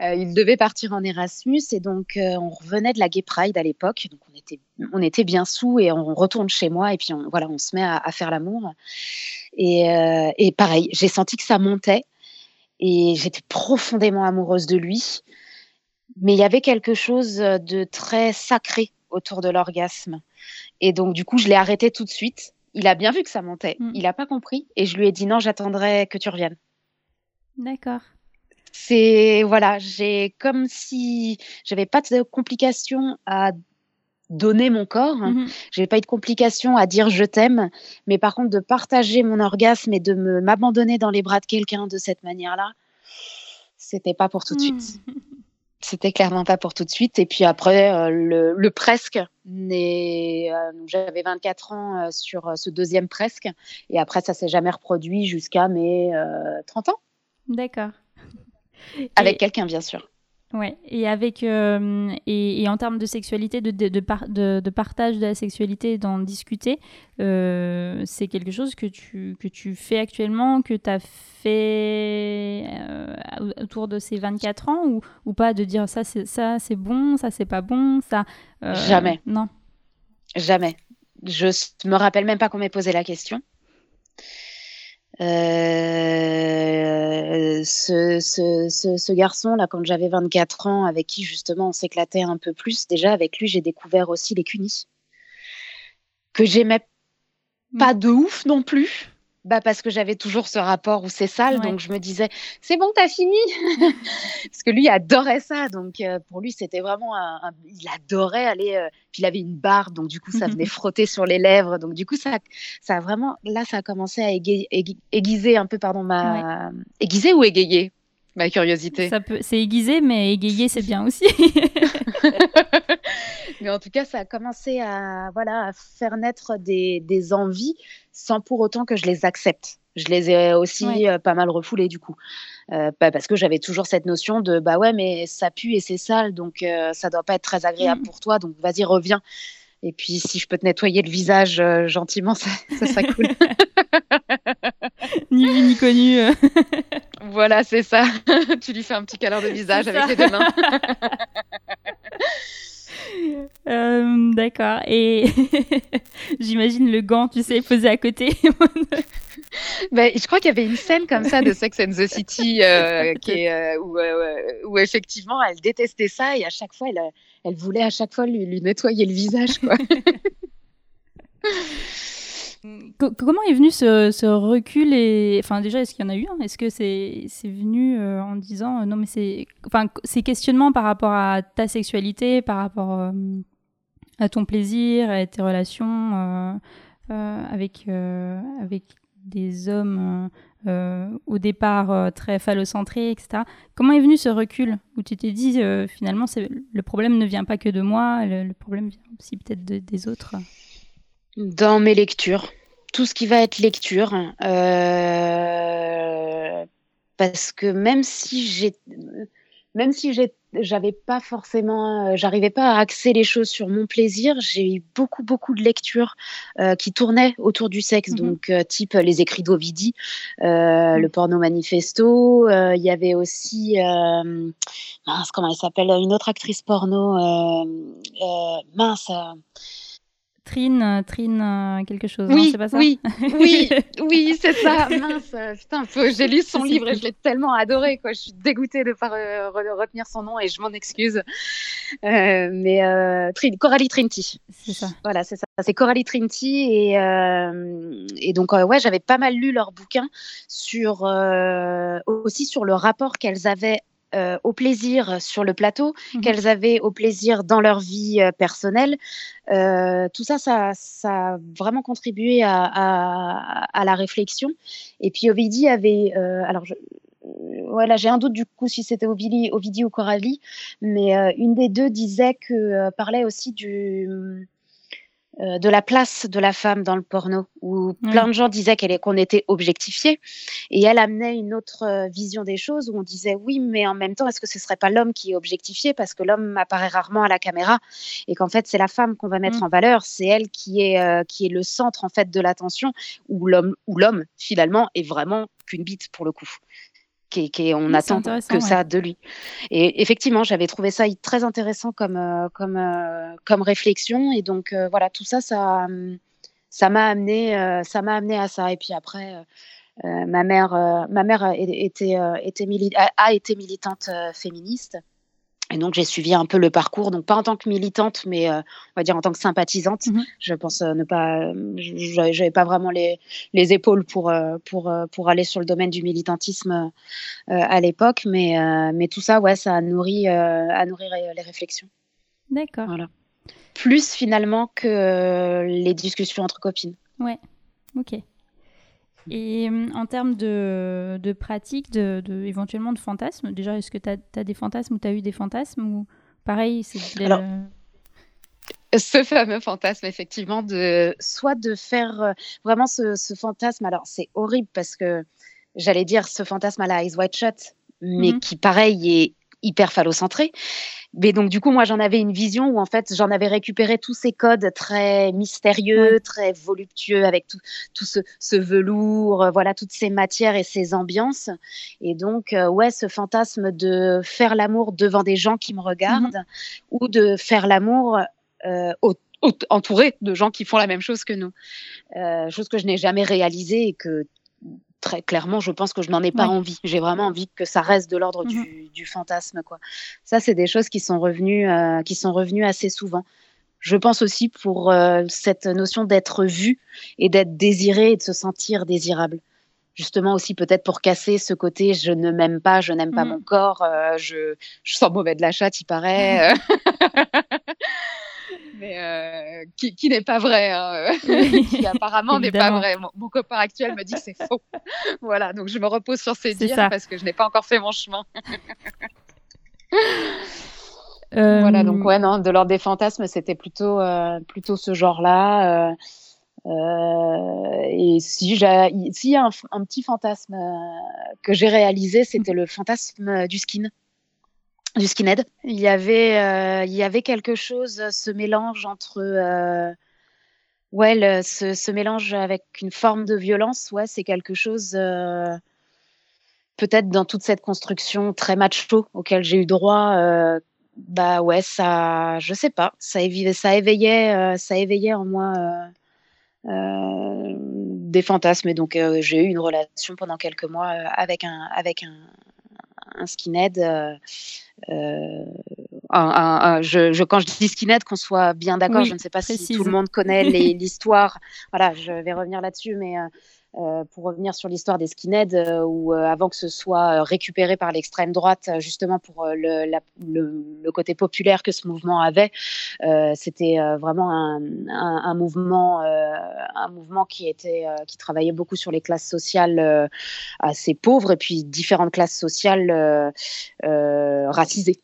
euh, il devait partir en Erasmus et donc euh, on revenait de la Gay Pride à l'époque, donc on était on était bien sous et on retourne chez moi et puis on, voilà on se met à, à faire l'amour. Et, euh, et pareil j'ai senti que ça montait et j'étais profondément amoureuse de lui, mais il y avait quelque chose de très sacré autour de l'orgasme. Et donc du coup je l'ai arrêté tout de suite. Il a bien vu que ça montait, Mm. il n'a pas compris et je lui ai dit non j'attendrai que tu reviennes D'accord. c'est voilà, j'ai comme si j'avais pas de complications à donner mon corps, Mhm. j'avais pas eu de complications à dire je t'aime, mais par contre de partager mon orgasme et de me m'abandonner dans les bras de quelqu'un de cette manière-là, c'était pas pour tout de suite. Mhm. C'était clairement pas pour tout de suite. Et puis après, euh, le, le presque, euh, j'avais 24 ans euh, sur euh, ce deuxième presque. Et après, ça s'est jamais reproduit jusqu'à mes euh, 30 ans. D'accord. Avec Et- quelqu'un, bien sûr. Ouais, et avec euh, et, et en termes de sexualité, de, de, de, par- de- de partage de la sexualité, d'en discuter, euh, c'est quelque chose que tu, que tu fais actuellement, que tu as fait euh, autour de ces 24 ans ou, ou pas, de dire ça c'est ça c'est bon, ça c'est pas bon, ça. Jamais. Non. Jamais. Je me rappelle même pas qu'on m'ait posé la question. Euh, ce, ce, ce, ce garçon-là, quand j'avais 24 ans, avec qui justement on s'éclatait un peu plus, déjà avec lui, j'ai découvert aussi les cunis. Que j'aimais pas de ouf non plus. Bah parce que j'avais toujours ce rapport où c'est sale, Ouais. donc je me disais c'est bon t'as fini parce que lui adorait ça, donc euh, pour lui c'était vraiment un, un- il adorait aller, euh, puis il avait une barbe, donc du coup ça venait frotter sur les lèvres, donc du coup ça ça a vraiment là ça a commencé à aiguiser un peu pardon ma aiguiser ou égayer? Ma curiosité. Ça peut, c'est aiguisé, mais égayer c'est bien aussi. Mais en tout cas, ça a commencé à, voilà, à faire naître des, des envies sans pour autant que je les accepte. Je les ai aussi Ouais. euh, pas mal refoulées du coup. Euh, bah, parce que j'avais toujours cette notion de bah ouais, mais ça pue et c'est sale, donc euh, ça doit pas être très agréable Mm. pour toi, donc vas-y, reviens. Et puis si je peux te nettoyer le visage euh, gentiment, ça, ça serait cool. ni vu ni connu. voilà, c'est ça. tu lui fais un petit câlin de visage avec les deux mains. Euh, D'accord. Et j'imagine le gant, tu sais, posé à côté. Ben, je crois qu'il y avait une scène comme ça de Sex and the City euh, qui est, euh, où, où effectivement elle détestait ça et à chaque fois elle, elle voulait à chaque fois lui, lui nettoyer le visage. Quoi. Co- comment est venu ce, recul et enfin déjà est-ce qu'il y en a eu Est-ce que c'est venu euh, en disant euh, non mais c'est enfin ces questionnements par rapport à ta sexualité, par rapport euh, à ton plaisir, à tes relations avec avec des hommes au départ très phallocentrés, etc. Comment est venu ce recul où tu t'es dit finalement le problème ne vient pas que de moi, le, le problème vient aussi peut-être de- des autres? Dans mes lectures, tout ce qui va être lecture, euh, parce que même si j'ai, même si j'avais pas forcément, euh, j'arrivais pas à axer les choses sur mon plaisir, j'ai eu beaucoup beaucoup de lectures euh, qui tournaient autour du sexe, Mhm. donc euh, type les écrits d'Ovidi, euh, le porno manifesto. euh, Il y avait aussi, euh, mince, comment elle s'appelle, une autre actrice porno, euh, euh, mince. Trine, euh, Trine, euh, quelque chose. oui, c'est pas ça oui, oui, oui, c'est ça. Mince, euh, putain, j'ai lu son livre et je l'ai tellement adoré, quoi. Je suis dégoûtée de ne pas re- re- retenir son nom et je m'en excuse. Euh, mais euh, Trin- Coralie Trinity. C'est ça. Voilà, c'est ça. C'est Coralie Trinity et, euh, et donc ouais, j'avais pas mal lu leurs bouquins sur aussi sur le rapport qu'elles avaient euh, au plaisir sur le plateau, Mhm. qu'elles avaient au plaisir dans leur vie euh, personnelle. Euh, tout ça, ça, ça a vraiment contribué à, à, à la réflexion. Et puis Ovidie avait, euh, alors je, euh, voilà, j'ai un doute du coup si c'était Ovidie, Ovidie ou Coralie, mais euh, une des deux disait que euh, parlait aussi du euh, de la place de la femme dans le porno, où plein de gens disaient qu'elle est- qu'on était objectifié, et elle amenait une autre euh, vision des choses où on disait oui, mais en même temps, est-ce que ce serait pas l'homme qui est objectifié parce que l'homme apparaît rarement à la caméra et qu'en fait c'est la femme qu'on va mettre Mm. en valeur, c'est elle qui est euh, qui est le centre en fait de l'attention, où l'homme où l'homme finalement est vraiment qu'une bite pour le coup. Qui, qui on Oui, attend que ouais. ça de lui. Et effectivement, j'avais trouvé ça très intéressant comme euh, comme euh, comme réflexion. Et donc euh, voilà, tout ça, ça hum, ça m'a amené ça m'a amené à ça. Et puis après, ma mère ma mère a- était était a, a été militante féministe. Et donc j'ai suivi un peu le parcours, donc pas en tant que militante, mais euh, on va dire en tant que sympathisante. Mhm. Je pense euh, ne pas, j'avais pas vraiment les, les épaules pour euh, pour euh, pour aller sur le domaine du militantisme à l'époque, mais mais tout ça, ouais, ça a nourri a nourri les réflexions. D'accord. Voilà. Plus finalement que les discussions entre copines. Ok. Et euh, en termes de, de pratique, de, de- éventuellement de fantasmes, déjà, est-ce que tu as, des fantasmes ou tu as eu des fantasmes ou pareil, c'est Alors, ce fameux fantasme effectivement de soit de faire euh, vraiment ce, ce fantasme alors c'est horrible parce que j'allais dire ce fantasme à la Eyes Wide Shut mais Mhm. qui pareil est hyper phallocentré. Mais donc du coup moi j'en avais une vision où en fait j'en avais récupéré tous ces codes très mystérieux très voluptueux avec tout, tout ce, ce velours euh, voilà toutes ces matières et ces ambiances. Et donc euh, ouais ce fantasme de faire l'amour devant des gens qui me regardent ou de faire l'amour euh, au- entouré de gens qui font la même chose que nous. Euh, chose que je n'ai jamais réalisée et que très clairement, je pense que je n'en ai pas Ouais. envie. J'ai vraiment envie que ça reste de l'ordre Mhm. du, du fantasme. Quoi. Ça, c'est des choses qui sont revenues, euh, qui sont revenues assez souvent. Je pense aussi pour euh, cette notion d'être vu et d'être désiré et de se sentir désirable. Justement aussi peut-être pour casser ce côté je ne m'aime pas, je n'aime pas Mhm. mon corps, euh, je, je sens mauvais de la chatte, il paraît. Mais euh, qui, qui n'est pas vrai, hein, euh, qui apparemment n'est pas vrai. Mon, mon copain actuel me dit que c'est faux. voilà, donc je me repose sur ces dires ça. parce que je n'ai pas encore fait mon chemin. Euh, Voilà, donc ouais, non, de l'ordre des fantasmes, c'était plutôt, euh, plutôt ce genre-là. euh, euh, et si j'ai, s'il y a un, un petit fantasme euh, que j'ai réalisé, c'était le fantasme du skin, du skinhead. Il y avait, euh, il y avait quelque chose, ce mélange entre, euh, ouais, le- ce, mélange avec une forme de violence, ouais, c'est quelque chose. euh, Peut-être dans toute cette construction très macho auquel j'ai eu droit, bah ouais, ça, je sais pas, ça éveillait, ça éveillait, ça en moi des fantasmes. Et donc j'ai eu une relation pendant quelques mois avec un, avec un, skinhead. Euh, un- un- un- je, je- quand je dis skinhead, qu'on soit bien d'accord, Oui, je ne sais pas si tout le monde connaît l'histoire. voilà, je vais revenir là-dessus, mais euh, pour revenir sur l'histoire des skinheads, euh, où euh, avant que ce soit euh, récupéré par l'extrême droite, euh, justement pour le, le- le côté populaire que ce mouvement avait, c'était vraiment un, un- un mouvement, un mouvement qui était, qui travaillait beaucoup sur les classes sociales assez pauvres et puis différentes classes sociales racisées.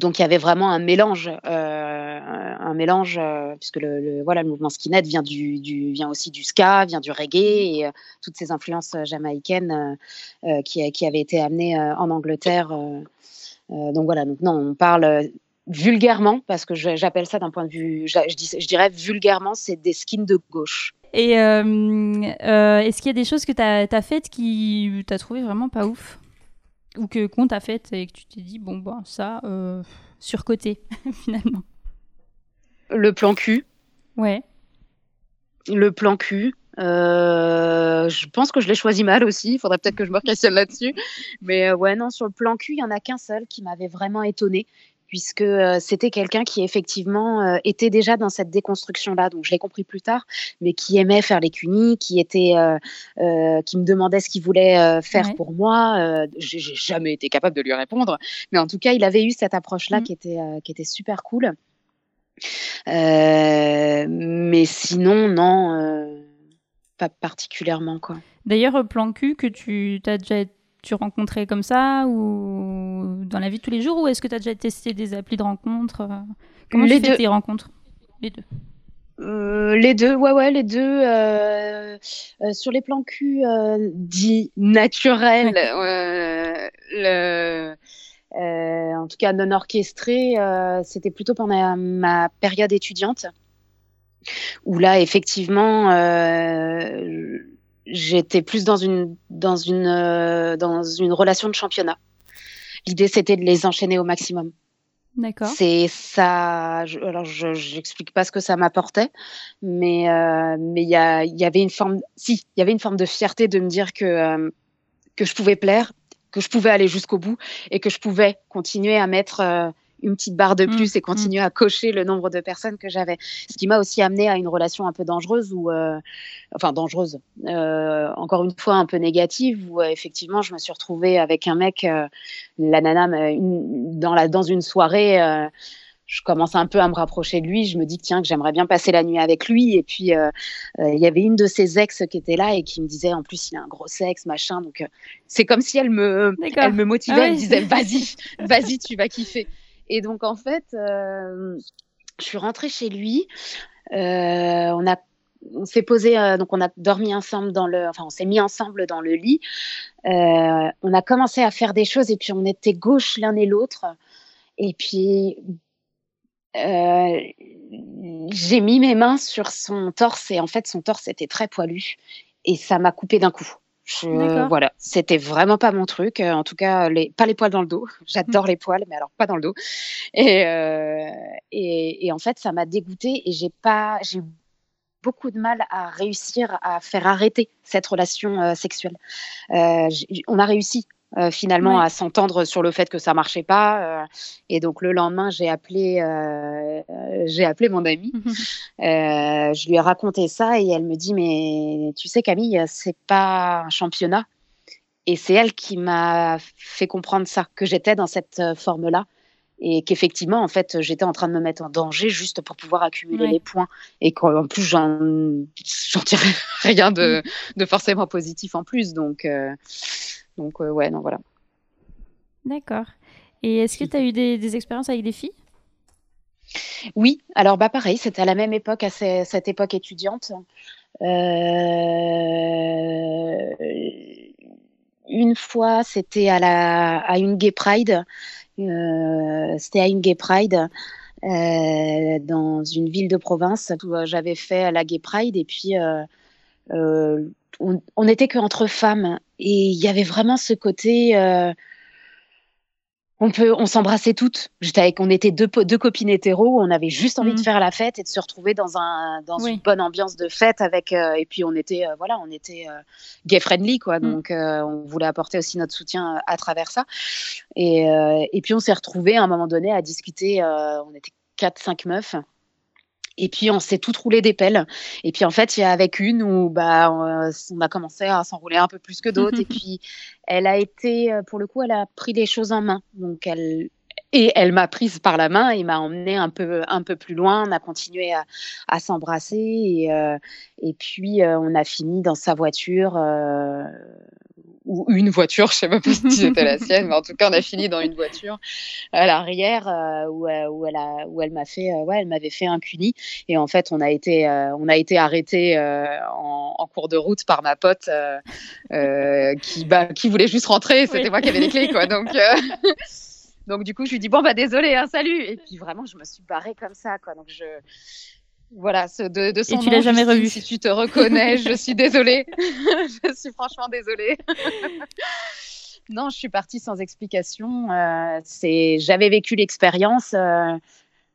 Donc il y avait vraiment un mélange, euh, un mélange, euh, puisque le, voilà le mouvement skinhead vient aussi du ska, vient du reggae et euh, toutes ces influences jamaïcaines qui, avaient été amenées en Angleterre. donc voilà, donc non, on parle vulgairement parce que j'appelle ça d'un point de vue, je, dirais vulgairement, c'est des skins de gauche. Et est-ce qu'il y a des choses que tu as, faites qui t'as trouvé vraiment pas ouf? Ou que qu'on t'a faites et que tu t'es dit, bon, bah, ça, euh, surcoté, finalement. Le plan cul, Ouais. le plan cul. euh, je pense que je l'ai choisi mal aussi. Il faudrait peut-être que je me questionne là-dessus. Mais euh, ouais, non, sur le plan cul, il y en a qu'un seul qui m'avait vraiment étonnée. Puisque euh, c'était quelqu'un qui effectivement euh, était déjà dans cette déconstruction-là. Donc je l'ai compris plus tard, mais qui aimait faire les cunis, qui était, euh, qui me demandait ce qu'il voulait faire Ouais. pour moi. j'ai jamais été capable de lui répondre, mais en tout cas, il avait eu cette approche-là Mhm. qui était, qui était super cool. mais sinon, non, pas particulièrement quoi. D'ailleurs, plan cul que tu as déjà tu rencontrais comme ça ou dans la vie de tous les jours ou est-ce que tu as déjà testé des applis de rencontres euh, Comment Les tu fais deux. tes rencontres? Les deux. Euh, les deux, ouais, ouais, les deux. euh, euh, sur les plans cul dits naturels, le, euh, en tout cas non orchestrés, euh, c'était plutôt pendant ma période étudiante, où là, effectivement, j'étais plus dans une, dans, une, euh, dans une relation de championnat. L'idée, c'était de les enchaîner au maximum. D'accord. C'est ça. je- alors, je j'explique pas ce que ça m'apportait, mais euh, mais il y, a- y avait une forme. Si, il y avait une forme de fierté de me dire que euh, que je pouvais plaire, que je pouvais aller jusqu'au bout et que je pouvais continuer à mettre une petite barre de Mm, plus et continuer à cocher le nombre de personnes que j'avais. Ce qui m'a aussi amené à une relation un peu dangereuse ou euh, enfin dangereuse, euh, encore une fois un peu négative où euh, effectivement je me suis retrouvée avec un mec, la nana une- dans la dans une soirée. je commence un peu à me rapprocher de lui. Je me dis que tiens que j'aimerais bien passer la nuit avec lui. Et puis il y avait une de ses ex qui était là et qui me disait en plus il a un gros sexe machin. Donc c'est comme si elle me elle me motivait. Ah. Elle me disait vas-y vas-y tu vas kiffer. Et donc en fait euh, je suis rentrée chez lui. Euh, on a on s'est posé, euh, donc on a dormi ensemble dans le, enfin on s'est mis ensemble dans le lit. On a commencé à faire des choses et puis on était gauche l'un et l'autre. Et puis j'ai mis mes mains sur son torse et en fait son torse était très poilu et ça m'a coupé d'un coup. Je, voilà, c'était vraiment pas mon truc. Euh, En tout cas, les, pas les poils dans le dos. J'adore les poils, mais alors pas dans le dos. Et, euh, et, et en fait, ça m'a dégoûtée et j'ai pas, j'ai eu beaucoup de mal à réussir à faire arrêter cette relation euh, sexuelle. Euh, on a réussi euh, finalement Ouais. à s'entendre sur le fait que ça marchait pas. euh, et donc le lendemain, j'ai appelé, euh, euh, j'ai appelé mon amie. Euh, je lui ai raconté ça et elle me dit mais tu sais Camille, c'est pas un championnat. Et c'est elle qui m'a fait comprendre ça, que j'étais dans cette forme-là et qu'effectivement, en fait, j'étais en train de me mettre en danger juste pour pouvoir accumuler Ouais. les points et qu'en plus, j'en j'en tirais rien de, de forcément positif en plus. Donc, euh, donc euh, ouais, non, voilà. D'accord. Et est-ce que tu as eu des, des expériences avec des filles? Oui, alors bah pareil, c'était à la même époque, à ce- cette époque étudiante. Euh, une fois, c'était à la à une gay pride. Euh, c'était à une gay pride euh, dans une ville de province où j'avais fait la gay pride et puis on, on était que entre femmes et il y avait vraiment ce côté. euh, on peut, on s'embrassait toutes. J'étais avec, on était deux, deux copines hétéros. On avait juste envie de Mhm. faire la fête et de se retrouver dans un, dans Oui. une bonne ambiance de fête avec. euh, et puis on était, euh, voilà, on était gay friendly quoi. Mhm. Donc on voulait apporter aussi notre soutien à travers ça. Et, et puis on s'est retrouvés à un moment donné à discuter. on était quatre, cinq meufs. Et puis on s'est toutes roulé des pelles. Et puis en fait, il y a avec une où bah on, a commencé à s'enrouler un peu plus que d'autres. et puis elle a été, euh, pour le coup, elle a pris les choses en main. Donc elle et elle m'a prise par la main et m'a emmenée un peu un peu plus loin. On a continué à, à s'embrasser et euh, et puis euh, on a fini dans sa voiture. euh, ou une voiture, je sais pas si c'était la sienne, mais en tout cas on a fini dans une voiture à l'arrière euh, où, euh, où elle a où elle m'a fait euh, ouais elle m'avait fait un cuni et en fait on a été euh, on a été arrêté euh, en, en cours de route par ma pote euh, euh, qui bah qui voulait juste rentrer c'était Oui. moi qui avais les clés quoi. Donc euh, donc du coup je lui dis bon bah désolé hein, salut. Et puis vraiment je me suis barrée comme ça quoi. Donc je voilà, ce, de, de son tu nom, l'as jamais revu. Si tu te reconnais, je suis désolée. je suis franchement désolée. non, je suis partie sans explication. Euh, c'est, j'avais vécu l'expérience. euh,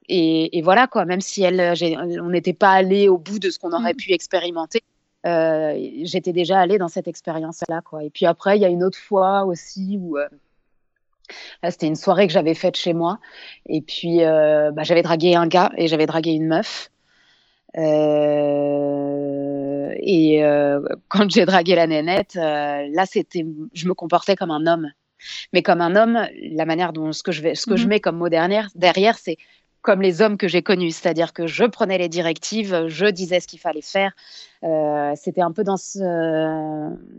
et, et voilà quoi, même si elle, j'ai- on n'était pas allé au bout de ce qu'on aurait Mm. pu expérimenter, euh, j'étais déjà allée dans cette expérience-là quoi. Et puis après, il y a une autre fois aussi où, euh, C'était une soirée que j'avais faite chez moi. Et puis, euh, bah, j'avais dragué un gars et j'avais dragué une meuf. Euh, et euh, quand j'ai dragué la nénette, là, c'était, je me comportais comme un homme. Mais comme un homme, la manière dont ce que je, vais, ce que je Mhm. mets comme mot derrière, derrière c'est comme les hommes que j'ai connus, c'est-à-dire que je prenais les directives, je disais ce qu'il fallait faire. Euh, C'était un peu dans ce,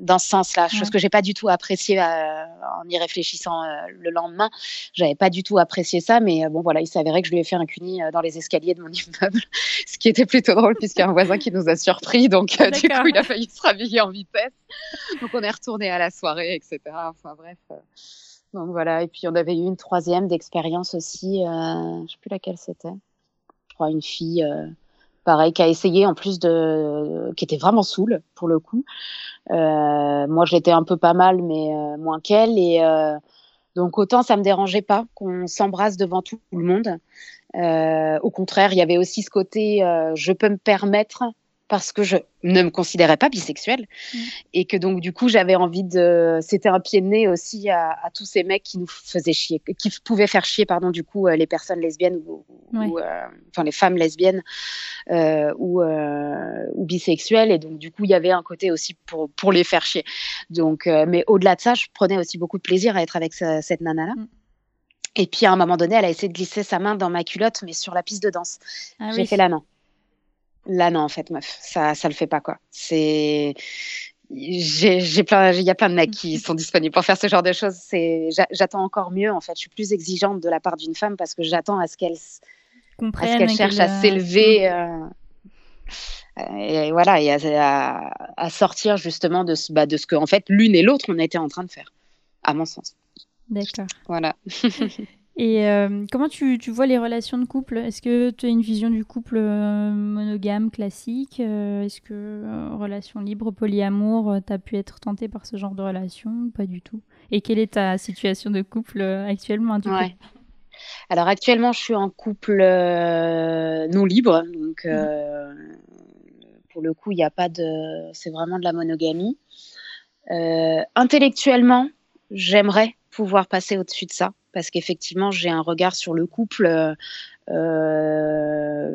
dans ce sens-là, chose Ouais. que j'ai pas du tout apprécié euh, en y réfléchissant euh, le lendemain. J'avais pas du tout apprécié ça, mais bon voilà, il s'avérait que je lui ai fait un cuni dans les escaliers de mon immeuble, ce qui était plutôt drôle puisqu'il y a un voisin qui nous a surpris, donc euh, du coup il a failli se rhabiller en vitesse. Donc on est retourné à la soirée, etc. Enfin bref. Donc voilà, et puis on avait eu une troisième d'expérience aussi, euh, je sais plus laquelle c'était. Je crois une fille, euh, pareil, qui a essayé en plus de, qui était vraiment saoule pour le coup. Euh, moi, j'étais un peu pas mal, mais euh, moins qu'elle. Et euh, donc autant ça me dérangeait pas qu'on s'embrasse devant tout le monde. Euh, au contraire, il y avait aussi ce côté, je peux me permettre parce que je ne me considérais pas bisexuelle Mm. et que donc du coup j'avais envie de c'était un pied de nez aussi à, à tous ces mecs qui nous faisaient chier qui pouvaient faire chier pardon du coup euh, les personnes lesbiennes ou, Ouais. ou, euh, enfin les femmes lesbiennes euh, ou euh, ou bisexuelles et donc du coup il y avait un côté aussi pour pour les faire chier donc mais au-delà de ça je prenais aussi beaucoup de plaisir à être avec ce- cette nana là Mm. et puis à un moment donné elle a essayé de glisser sa main dans ma culotte mais sur la piste de danse Ah j'ai oui. fait là non. Là non en fait meuf, ça ça le fait pas quoi. C'est j'ai j'ai plein il y a plein de mecs qui sont disponibles pour faire ce genre de choses, c'est j'a- j'attends encore mieux en fait, je suis plus exigeante de la part d'une femme parce que j'attends à ce qu'elle s- à ce Comprennent qu'elle cherche à euh, s'élever euh, et voilà et à, à, à sortir justement de ce bah, de ce que en fait l'une et l'autre on était en train de faire à mon sens. D'accord. Voilà. Et euh, comment tu, tu vois les relations de couple? Est-ce que tu as une vision du couple euh, monogame classique? Euh, Est-ce que relation libre, polyamour, tu as pu être tenté par ce genre de relation Pas du tout? Et quelle est ta situation de couple actuellement. Alors actuellement, je suis en couple non libre, donc pour le coup, il a pas de, c'est vraiment de la monogamie. Intellectuellement, j'aimerais pouvoir passer au-dessus de ça, parce qu'effectivement, j'ai un regard sur le couple euh, euh,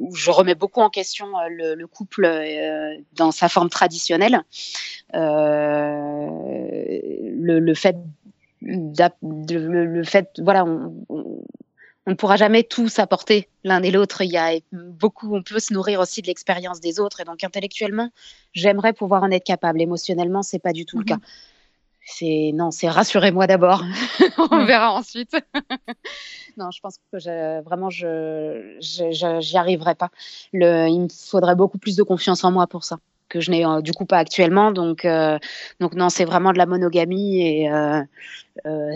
où je remets beaucoup en question euh, le, le couple dans sa forme traditionnelle. Le, le fait d'ap- de- le, le fait voilà on, on- on ne pourra jamais tous apporter l'un et l'autre il y a beaucoup on peut se nourrir aussi de l'expérience des autres et donc intellectuellement j'aimerais pouvoir en être capable émotionnellement c'est pas du tout le Mhm. cas c'est non c'est rassurez-moi d'abord on Ouais. verra ensuite non je pense que je, vraiment je j'y arriverai pas le il me faudrait beaucoup plus de confiance en moi pour ça que je n'ai euh, du coup pas actuellement donc euh, donc non c'est vraiment de la monogamie et euh,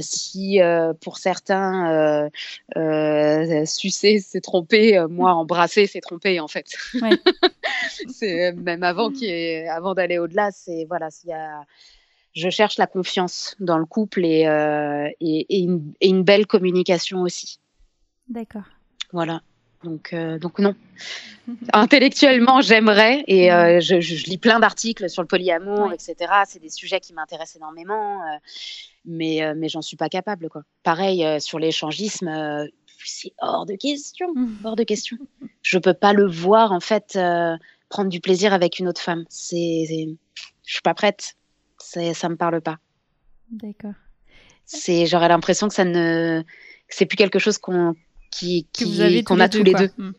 si pour certains sucer c'est tromper, moi embrasser c'est tromper en fait. Ouais. c'est même avant ait- avant d'aller au-delà, c'est voilà, s'il y a je cherche la confiance dans le couple et, euh, et, et, une, et une belle communication aussi. D'accord. Voilà. Donc, euh, donc non. Intellectuellement, j'aimerais et euh, je, lis plein d'articles sur le polyamour, etc. C'est des sujets qui m'intéressent énormément, mais mais j'en suis pas capable, quoi. Pareil sur l'échangisme, c'est hors de question, hors de question. Je peux pas le voir en fait prendre du plaisir avec une autre femme. C'est- je suis pas prête. C'est, ça me parle pas. D'accord. C'est, j'aurais l'impression que ça ne, c'est plus quelque chose qu'on qui, qu'on a tous les deux. Mm.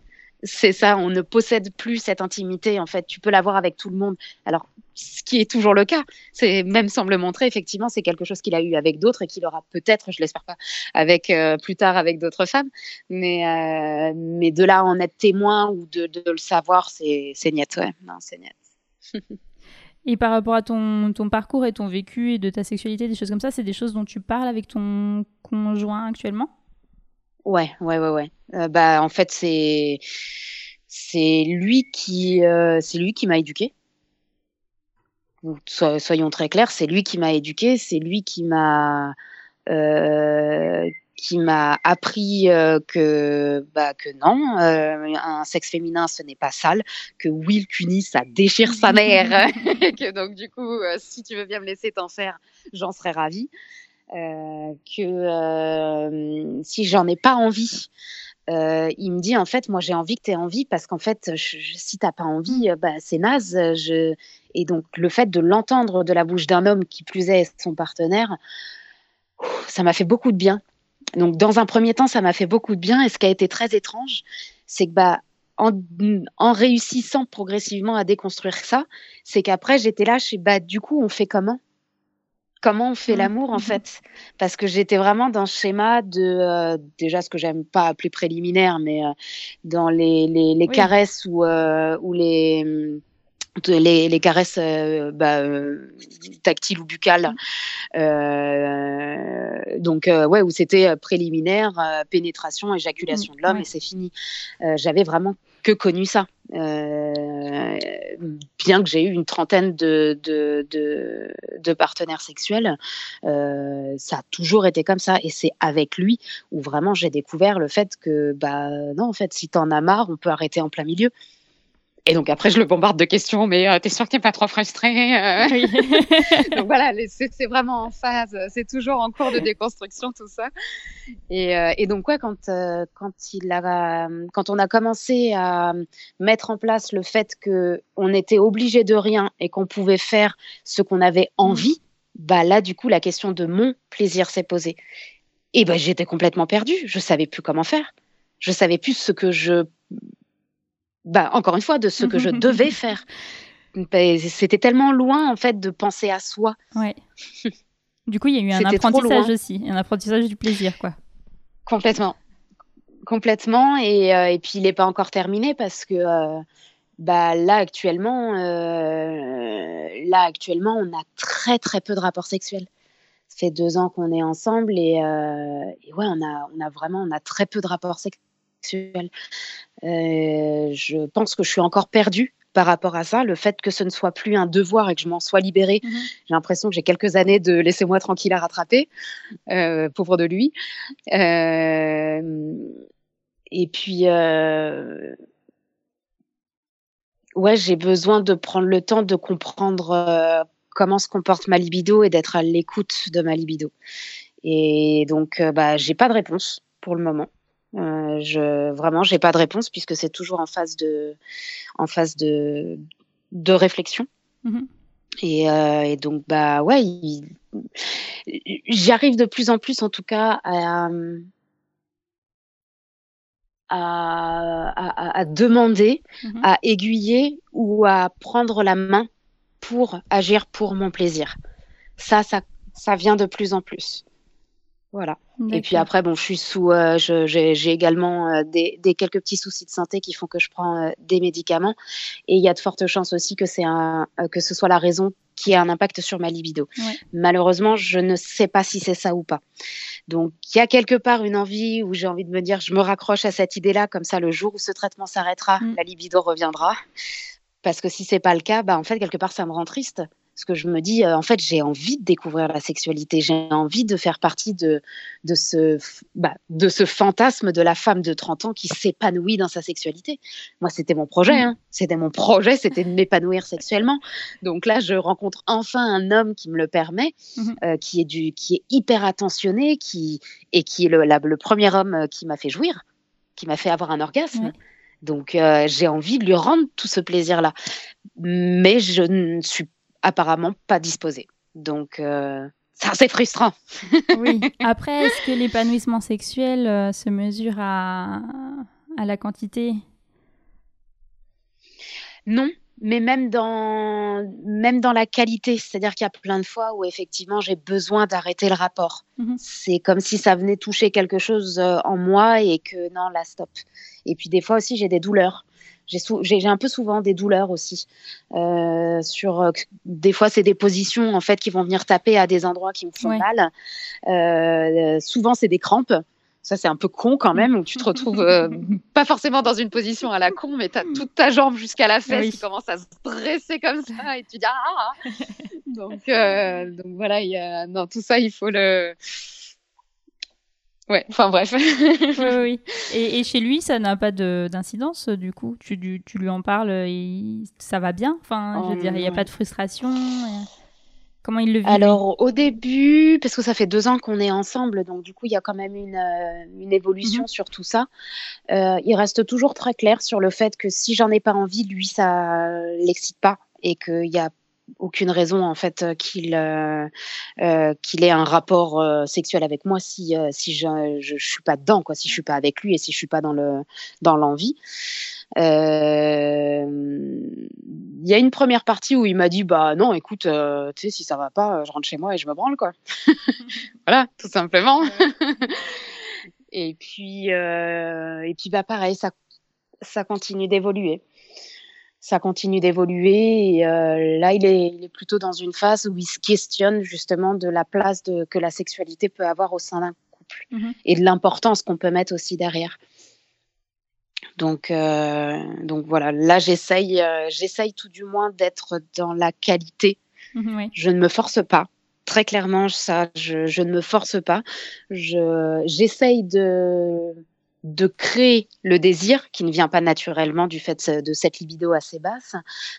C'est ça, on ne possède plus cette intimité en fait. Tu peux l'avoir avec tout le monde. Alors, ce qui est toujours le cas, c'est même semble montrer effectivement, c'est quelque chose qu'il a eu avec d'autres et qu'il aura peut-être, je l'espère pas, avec euh, plus tard avec d'autres femmes. Mais euh, mais de là à en être témoin ou de, de le savoir, c'est c'est ouais. Non, c'est niette. Et par rapport à ton, ton parcours et ton vécu et de ta sexualité, des choses comme ça, c'est des choses dont tu parles avec ton conjoint actuellement? Ouais, ouais, ouais, ouais. Euh, bah, en fait, c'est c'est lui qui euh, c'est lui qui m'a éduqué. So- soyons très clairs, c'est lui qui m'a éduqué, c'est lui qui m'a euh, qui m'a appris euh, que bah que non, euh, un sexe féminin ce n'est pas sale, que oui le cuni ça déchire sa mère, et que donc du coup euh, si tu veux bien me laisser t'en faire, j'en serais ravie. que si j'en ai pas envie, il me dit en fait moi j'ai envie que tu aies envie parce qu'en fait je, je, si t'as pas envie bah, c'est naze je... et donc le fait de l'entendre de la bouche d'un homme qui plus est son partenaire ça m'a fait beaucoup de bien donc dans un premier temps ça m'a fait beaucoup de bien et ce qui a été très étrange c'est que bah en, en, réussissant progressivement à déconstruire ça c'est qu'après j'étais là je suis bah du coup on fait comment? Comment on fait mmh. l'amour en mmh. fait? Parce que j'étais vraiment dans ce schéma de euh, déjà ce que j'aime pas appeler préliminaire mais euh, dans les, les, les oui. caresses ou euh, ou les les, les caresses euh, bah, euh, tactiles ou buccales. Euh, donc, ouais, où c'était préliminaire, pénétration, éjaculation mmh, de l'homme, ouais. et c'est fini. J'avais vraiment que connu ça. bien que j'ai eu une trentaine de, de, de, de partenaires sexuels, ça a toujours été comme ça. Et c'est avec lui où vraiment j'ai découvert le fait que, bah non, en fait, si t'en as marre, on peut arrêter en plein milieu. Et donc après, je le bombarde de questions, mais euh, t'es sûr que t'es pas trop frustré euh... oui. Donc voilà, c'est vraiment en phase, c'est toujours en cours de déconstruction tout ça. Et, euh, et donc ouais, quand quand il a, quand on a commencé à mettre en place le fait que on était obligé de rien et qu'on pouvait faire ce qu'on avait envie, mmh. bah là du coup la question de mon plaisir s'est posée. Et ben bah, j'étais complètement perdue, je savais plus comment faire, je savais plus ce que je bah, encore une fois, de ce que je devais faire. C'était tellement loin, en fait, de penser à soi. Ouais. Du coup, il y a eu un apprentissage aussi, un apprentissage du plaisir, quoi. Complètement. Complètement. Et, euh, et puis, il n'est pas encore terminé parce que euh, bah, là, actuellement, euh, là, actuellement, on a très, très peu de rapports sexuels. Ça fait deux ans qu'on est ensemble et, euh, et ouais, on a, on a vraiment on a très peu de rapports sexuels je pense que je suis encore perdue par rapport à ça, le fait que ce ne soit plus un devoir et que je m'en sois libérée. Mmh. J'ai l'impression que j'ai quelques années de laissez-moi tranquille à rattraper, euh, pauvre de lui. Euh, et puis, euh, ouais, j'ai besoin de prendre le temps de comprendre euh, comment se comporte ma libido et d'être à l'écoute de ma libido. Et donc, euh, bah, j'ai pas de réponse pour le moment. Euh, je vraiment, j'ai pas de réponse puisque c'est toujours en phase de, en phase de, de réflexion. Et, euh, et, donc, bah ouais, j'arrive de plus en plus, en tout cas, à, à, à, à demander, mmh. à aiguiller ou à prendre la main pour agir pour mon plaisir. Ça, ça, ça vient de plus en plus. Voilà. Et puis après, bon, je suis sous, euh, j'ai également euh, des, des, quelques petits soucis de santé qui font que je prends euh, des médicaments. Et il y a de fortes chances aussi que c'est que ce soit la raison qui ait un impact sur ma libido. Ouais. Malheureusement, je ne sais pas si c'est ça ou pas. Donc, il y a quelque part une envie où j'ai envie de me dire, je me raccroche à cette idée-là, comme ça, le jour où ce traitement s'arrêtera, mm. la libido reviendra. Parce que si c'est pas le cas, bah, en fait, quelque part, ça me rend triste parce que je me dis, euh, en fait, j'ai envie de découvrir la sexualité, j'ai envie de faire partie de, de, ce, bah, de ce fantasme de la femme de 30 ans qui s'épanouit dans sa sexualité. Moi, c'était mon projet, hein. c'était mon projet, c'était de m'épanouir sexuellement. Donc là, je rencontre enfin un homme qui me le permet, mmh. euh, qui, est du, qui est hyper attentionné qui, et qui est le, la, le premier homme euh, qui m'a fait jouir, qui m'a fait avoir un orgasme. Donc euh, j'ai envie de lui rendre tout ce plaisir-là. Mais je ne suis apparemment pas disposée. Donc, euh, ça, c'est frustrant. oui. Après, est-ce que l'épanouissement sexuel euh, se mesure à, à la quantité? Non, mais même dans, même dans la qualité. C'est-à-dire qu'il y a plein de fois où effectivement j'ai besoin d'arrêter le rapport. -hmm. C'est comme si ça venait toucher quelque chose euh, en moi et que non, là, stop. Et puis des fois aussi, j'ai des douleurs j'ai un peu souvent des douleurs aussi. Euh, sur euh, des fois, c'est des positions en fait qui vont venir taper à des endroits qui me font ouais. mal. Euh, souvent, c'est des crampes. Ça, c'est un peu con quand même, où tu te retrouves pas forcément dans une position à la con, mais tu as toute ta jambe jusqu'à la fesse oui. qui commence à se dresser comme ça, et tu dis ah. donc, euh, donc voilà, y a, dans tout ça, il faut le Ouais, enfin bref. oui, oui. Et, et, chez lui, ça n'a pas d'incidence, du coup? Tu, tu, lui en parles, et ça va bien? Enfin, je veux dire, il n'y a pas de frustration et... Comment il le vit Alors au début, parce que ça fait deux ans qu'on est ensemble, donc du coup il y a quand même une, une évolution Mhm. sur tout ça. Euh, il reste toujours très clair sur le fait que si j'en ai pas envie, lui ça l'excite pas et qu'il y a aucune raison en fait euh, qu'il euh, euh, qu'il ait un rapport euh, sexuel avec moi si si je, je je suis pas dedans quoi, si je suis pas avec lui et si je suis pas dans le dans l'envie. Il y a une première partie où il m'a dit bah non écoute tu sais si ça va pas je rentre chez moi et je me branle quoi. voilà tout simplement. et puis et puis bah pareil ça ça continue d'évoluer ça continue d'évoluer. Et euh, là, il est, il est plutôt dans une phase où il se questionne justement de la place de, que la sexualité peut avoir au sein d'un couple Mhm. et de l'importance qu'on peut mettre aussi derrière. Donc, euh, donc voilà, là, j'essaye, euh, j'essaye tout du moins d'être dans la qualité. Mhm. Je ne me force pas. Très clairement, ça, je, je ne me force pas. Je, j'essaye de, de créer le désir qui ne vient pas naturellement du fait de cette libido assez basse.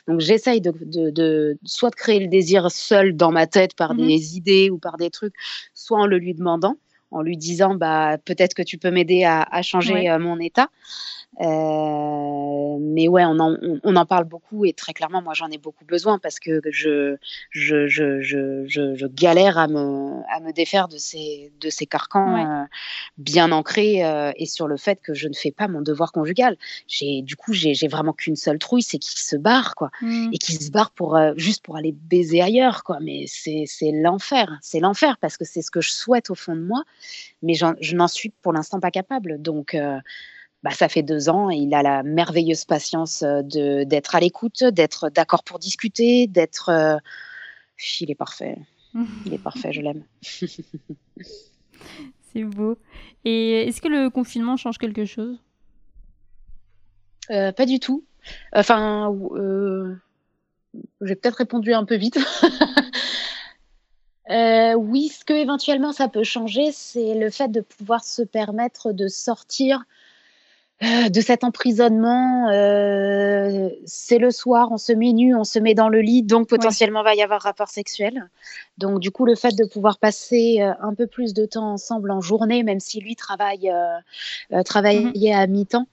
Donc j'essaye de, de, de soit de créer le désir seul dans ma tête par Mhm. des idées ou par des trucs, soit en le lui demandant, en lui disant bah peut-être que tu peux m'aider à, à changer Ouais. euh, mon état. Euh, mais ouais, on en, on, on en parle beaucoup et très clairement, moi j'en ai beaucoup besoin parce que je, je, je, je, je, galère à me, à me défaire de ces, de ces carcans Ouais. euh, bien ancrés euh, et sur le fait que je ne fais pas mon devoir conjugal. J'ai, du coup, j'ai, j'ai vraiment qu'une seule trouille, c'est qu'il se barre, quoi. Mhm. Et qu'il se barre pour, euh, juste pour aller baiser ailleurs, quoi. Mais c'est, c'est l'enfer. C'est l'enfer parce que c'est ce que je souhaite au fond de moi, mais j'en- je n'en suis pour l'instant pas capable. Donc, euh, bah, ça fait deux ans et il a la merveilleuse patience euh, de, d'être à l'écoute, d'être d'accord pour discuter, d'être. euh, Il est parfait. Il est parfait, je l'aime. C'est beau. Et est-ce que le confinement change quelque chose? Euh, pas du tout. Enfin, euh, j'ai peut-être répondu un peu vite. Euh, oui, ce que éventuellement ça peut changer, c'est le fait de pouvoir se permettre de sortir euh, de cet emprisonnement. euh, c'est le soir, on se met nu, on se met dans le lit, donc potentiellement va y avoir rapport sexuel. Donc du coup, le fait de pouvoir passer euh, un peu plus de temps ensemble en journée, même si lui travaille, euh, euh, travaillait à mi-temps,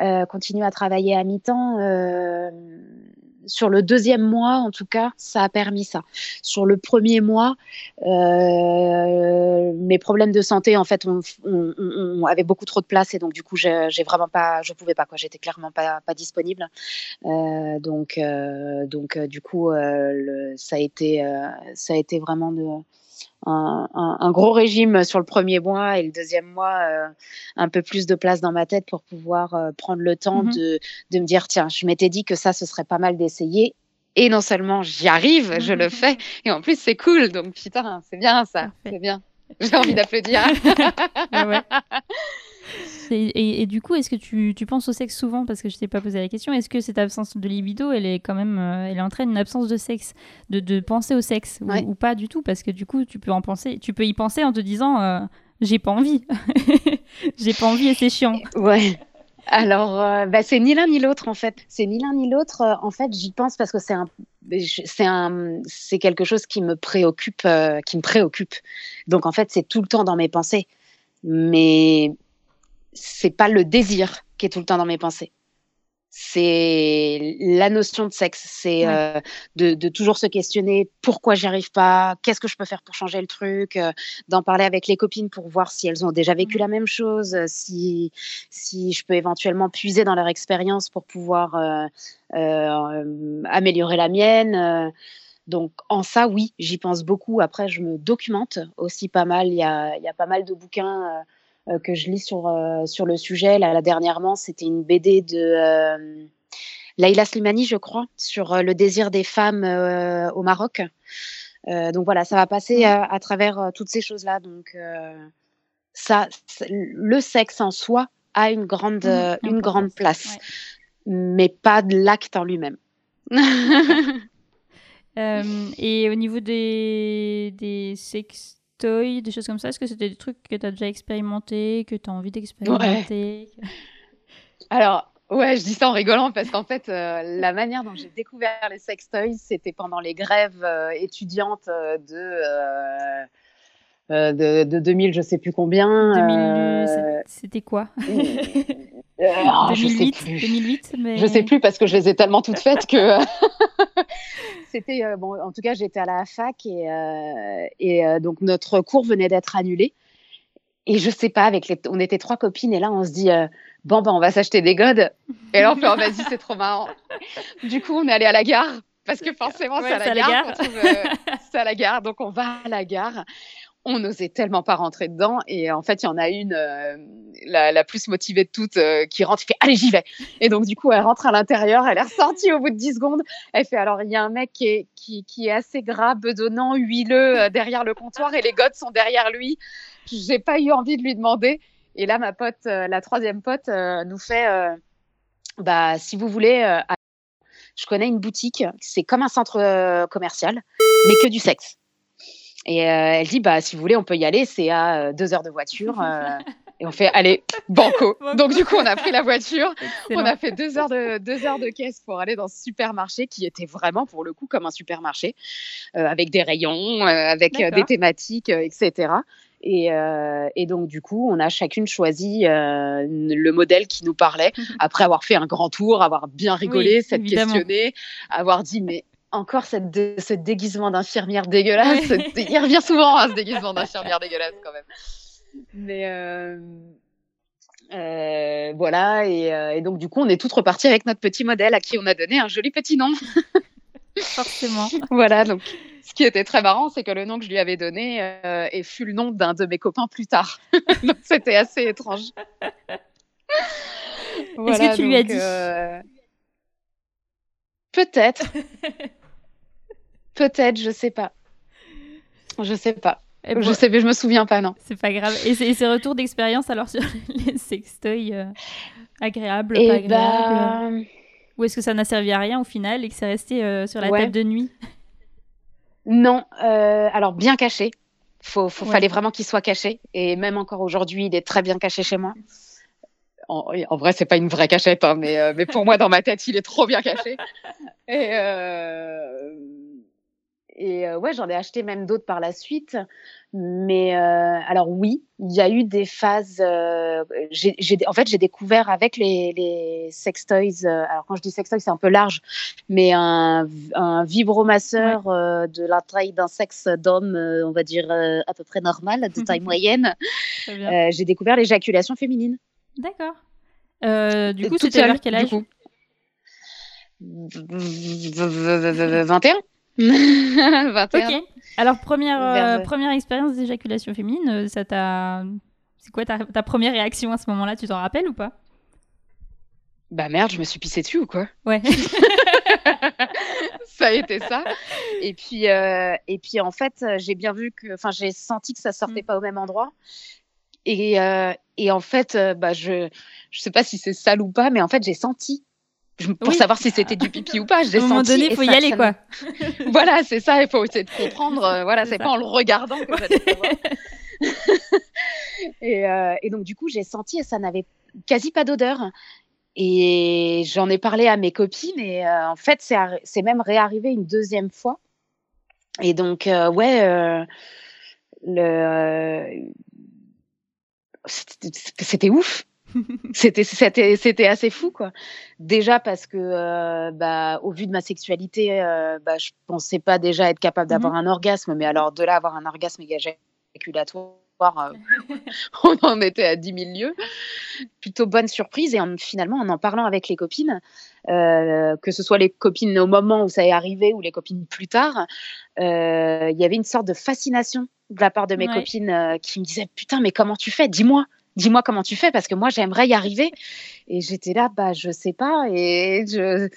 euh, continue à travailler à mi-temps. Sur le deuxième mois, en tout cas, ça a permis ça. Sur le premier mois, euh, mes problèmes de santé, en fait, on, on, on- avait beaucoup trop de place et donc du coup, j'ai j'ai vraiment pas, je pouvais pas quoi. J'étais clairement pas, pas disponible. Euh, donc, euh, donc, euh, du coup, euh, le- ça a été, euh, ça a été vraiment de, un, un- un gros régime sur le premier mois et le deuxième mois, euh, un peu plus de place dans ma tête pour pouvoir euh, prendre le temps Mhm. de, de me dire tiens, je m'étais dit que ça, ce serait pas mal d'essayer. Et non seulement j'y arrive, je le fais, et en plus c'est cool. Donc putain, c'est bien ça, c'est bien. J'ai envie d'applaudir. Ouais. Et, et- et du coup, est-ce que tu, tu penses au sexe souvent? Parce que je t'ai pas posé la question. Est-ce que cette absence de libido, elle est quand même, euh, elle entraîne une absence de sexe, de, de penser au sexe? Ou- Ouais. ou, pas du tout? Parce que du coup, tu peux en penser, tu peux y penser en te disant, euh, j'ai pas envie, j'ai pas envie et c'est chiant. Ouais. Alors, euh, bah, c'est ni l'un ni l'autre en fait. C'est ni l'un ni l'autre. Euh, En fait, j'y pense parce que c'est un, c'est un, c'est quelque chose qui me préoccupe, euh, qui me préoccupe. Donc en fait, c'est tout le temps dans mes pensées. Mais c'est pas le désir qui est tout le temps dans mes pensées. C'est la notion de sexe. C'est Ouais. euh, de, de toujours se questionner pourquoi j'y arrive pas, qu'est-ce que je peux faire pour changer le truc, euh, d'en parler avec les copines pour voir si elles ont déjà vécu la même chose, euh, si, si je peux éventuellement puiser dans leur expérience pour pouvoir euh, améliorer la mienne. donc en ça, oui, j'y pense beaucoup. Après, je me documente aussi pas mal. Il y a, y a pas mal de bouquins que je lis sur, euh, sur le sujet. Là, là, dernièrement, c'était une BD de euh, Laïla Slimani, je crois, sur euh, le désir des femmes euh, au Maroc. Euh, donc voilà, ça va passer à, à travers euh, toutes ces choses-là. Donc euh, ça, le sexe en soi a une grande, euh, une grande place, ouais. mais pas de l'acte en lui-même. Euh, et au niveau des, des des choses comme ça, est-ce que c'était des trucs que tu as déjà expérimenté, que tu as envie d'expérimenter Alors, Ouais, je dis ça en rigolant parce qu'en fait, euh, la manière dont j'ai découvert les sextoys, c'était pendant les grèves euh, étudiantes euh, de, euh, de, de 2000, je sais plus combien. 2000, c'est- C'était quoi oh, je sais 2008, plus. 2008, mais Je sais plus parce que je les ai tellement toutes faites que c'était euh, bon. En tout cas, j'étais à la fac et, euh, et euh, donc notre cours venait d'être annulé. Et je sais pas, avec les, on était trois copines et là on se dit bon ben on va s'acheter des godes. Et là on fait oh, vas-y c'est trop marrant. Du coup on est allé à la gare parce que forcément Ouais, c'est à la gare. gare. c'est à la gare donc on va à la gare. On n'osait tellement pas rentrer dedans et en fait il y en a une euh, la, la plus motivée de toutes euh, qui rentre qui fait allez j'y vais et donc, du coup, elle rentre à l'intérieur, elle est ressortie au bout de 10 secondes. Elle fait alors, il y a un mec qui est, qui, qui est assez gras, bedonnant, huileux euh, derrière le comptoir et les godes sont derrière lui. J'ai pas eu envie de lui demander. Et là, ma pote, euh, la troisième pote, euh, nous fait euh, bah, si vous voulez, je connais une boutique, c'est comme un centre commercial, mais que du sexe. Et euh, elle dit, bah, si vous voulez, on peut y aller, c'est à euh, deux heures de voiture. euh, et on fait, allez, banco. Donc, du coup, on a pris la voiture. On a fait deux heures, de, deux heures de caisse pour aller dans ce supermarché qui était vraiment, pour le coup, comme un supermarché, euh, avec des rayons, euh, avec des thématiques, euh, etc. Et, euh, et donc, du coup, on a chacune choisi euh, le modèle qui nous parlait, après avoir fait un grand tour, avoir bien rigolé, Oui, s'être questionné, avoir dit, mais encore cette dé- ce déguisement d'infirmière dégueulasse. Il revient souvent, hein, ce déguisement d'infirmière dégueulasse, quand même. Mais euh, euh, voilà, et, euh, et donc du coup, on est toutes reparties avec notre petit modèle à qui on a donné un joli petit nom. Forcément. voilà, donc ce qui était très marrant, c'est que le nom que je lui avais donné euh, et fut le nom d'un de mes copains plus tard. donc c'était assez étrange. que tu lui as dit Peut-être. Peut-être, je sais pas. Je sais pas. Et Je sais, mais je me souviens pas, non. C'est pas grave. Et ces et ces retours d'expérience alors sur les sextoys euh, agréables, Et pas agréables bah, Ou est-ce que ça n'a servi à rien au final et que c'est resté euh, sur la Ouais. table de nuit? Non, euh, alors bien caché. Faut, faut, Ouais. fallait vraiment qu'il soit caché. Et même encore aujourd'hui, il est très bien caché chez moi. En, en vrai, c'est pas une vraie cachette, hein, mais, mais pour moi, dans ma tête, il est trop bien caché. Et, et euh, ouais, j'en ai acheté même d'autres par la suite. Mais euh, alors oui, il y a eu des phases. euh, en fait, j'ai découvert avec les, les sextoys. euh, alors quand je dis sextoy, c'est un peu large, mais un, un vibromasseur euh, de la taille d'un sexe d'homme, on va dire à peu près normal, de taille moyenne. J'ai découvert l'éjaculation féminine. D'accord. Du coup, c'était vers quel âge? coup. 21 21 Ok. Alors, première, euh, première expérience d'éjaculation féminine, euh, ça t'a. C'est quoi ta, ta première réaction à ce moment-là? Tu t'en rappelles ou pas? Bah merde, je me suis pissée dessus ou quoi? Ouais. Ça a été ça. Et puis, euh, et puis en fait, j'ai bien vu que, enfin, j'ai senti que ça sortait Mm. pas au même endroit. Et, euh, et en fait, bah, je, je sais pas si c'est sale ou pas, mais en fait, j'ai senti. Je- Pour Oui. savoir si c'était du pipi ou pas, j'ai À un senti. moment donné, il faut y aller, quoi. me- Voilà, c'est ça. Il faut essayer de comprendre. euh, voilà, C'est pas en le regardant que et, euh, et donc, du coup, j'ai senti et ça n'avait quasi pas d'odeur. Et j'en ai parlé à mes copines et euh, en fait, c'est même réarrivé une deuxième fois. Et donc, ouais, le, c'était ouf. C'était c'était c'était assez fou quoi. Déjà parce que euh, bah au vu de ma sexualité, euh, bah je pensais pas déjà être capable d'avoir un orgasme, mais alors de là avoir un orgasme éjaculatoire, euh, on en était à 10 000 lieues. Plutôt bonne surprise et en- finalement en en parlant avec les copines, euh, que ce soit les copines au moment où ça est arrivé ou les copines plus tard, euh, il y avait une sorte de fascination de la part de mes Ouais. copines qui me disaient putain mais comment tu fais? Dis-moi, dis-moi comment tu fais parce que moi j'aimerais y arriver. Et j'étais là bah je sais pas et je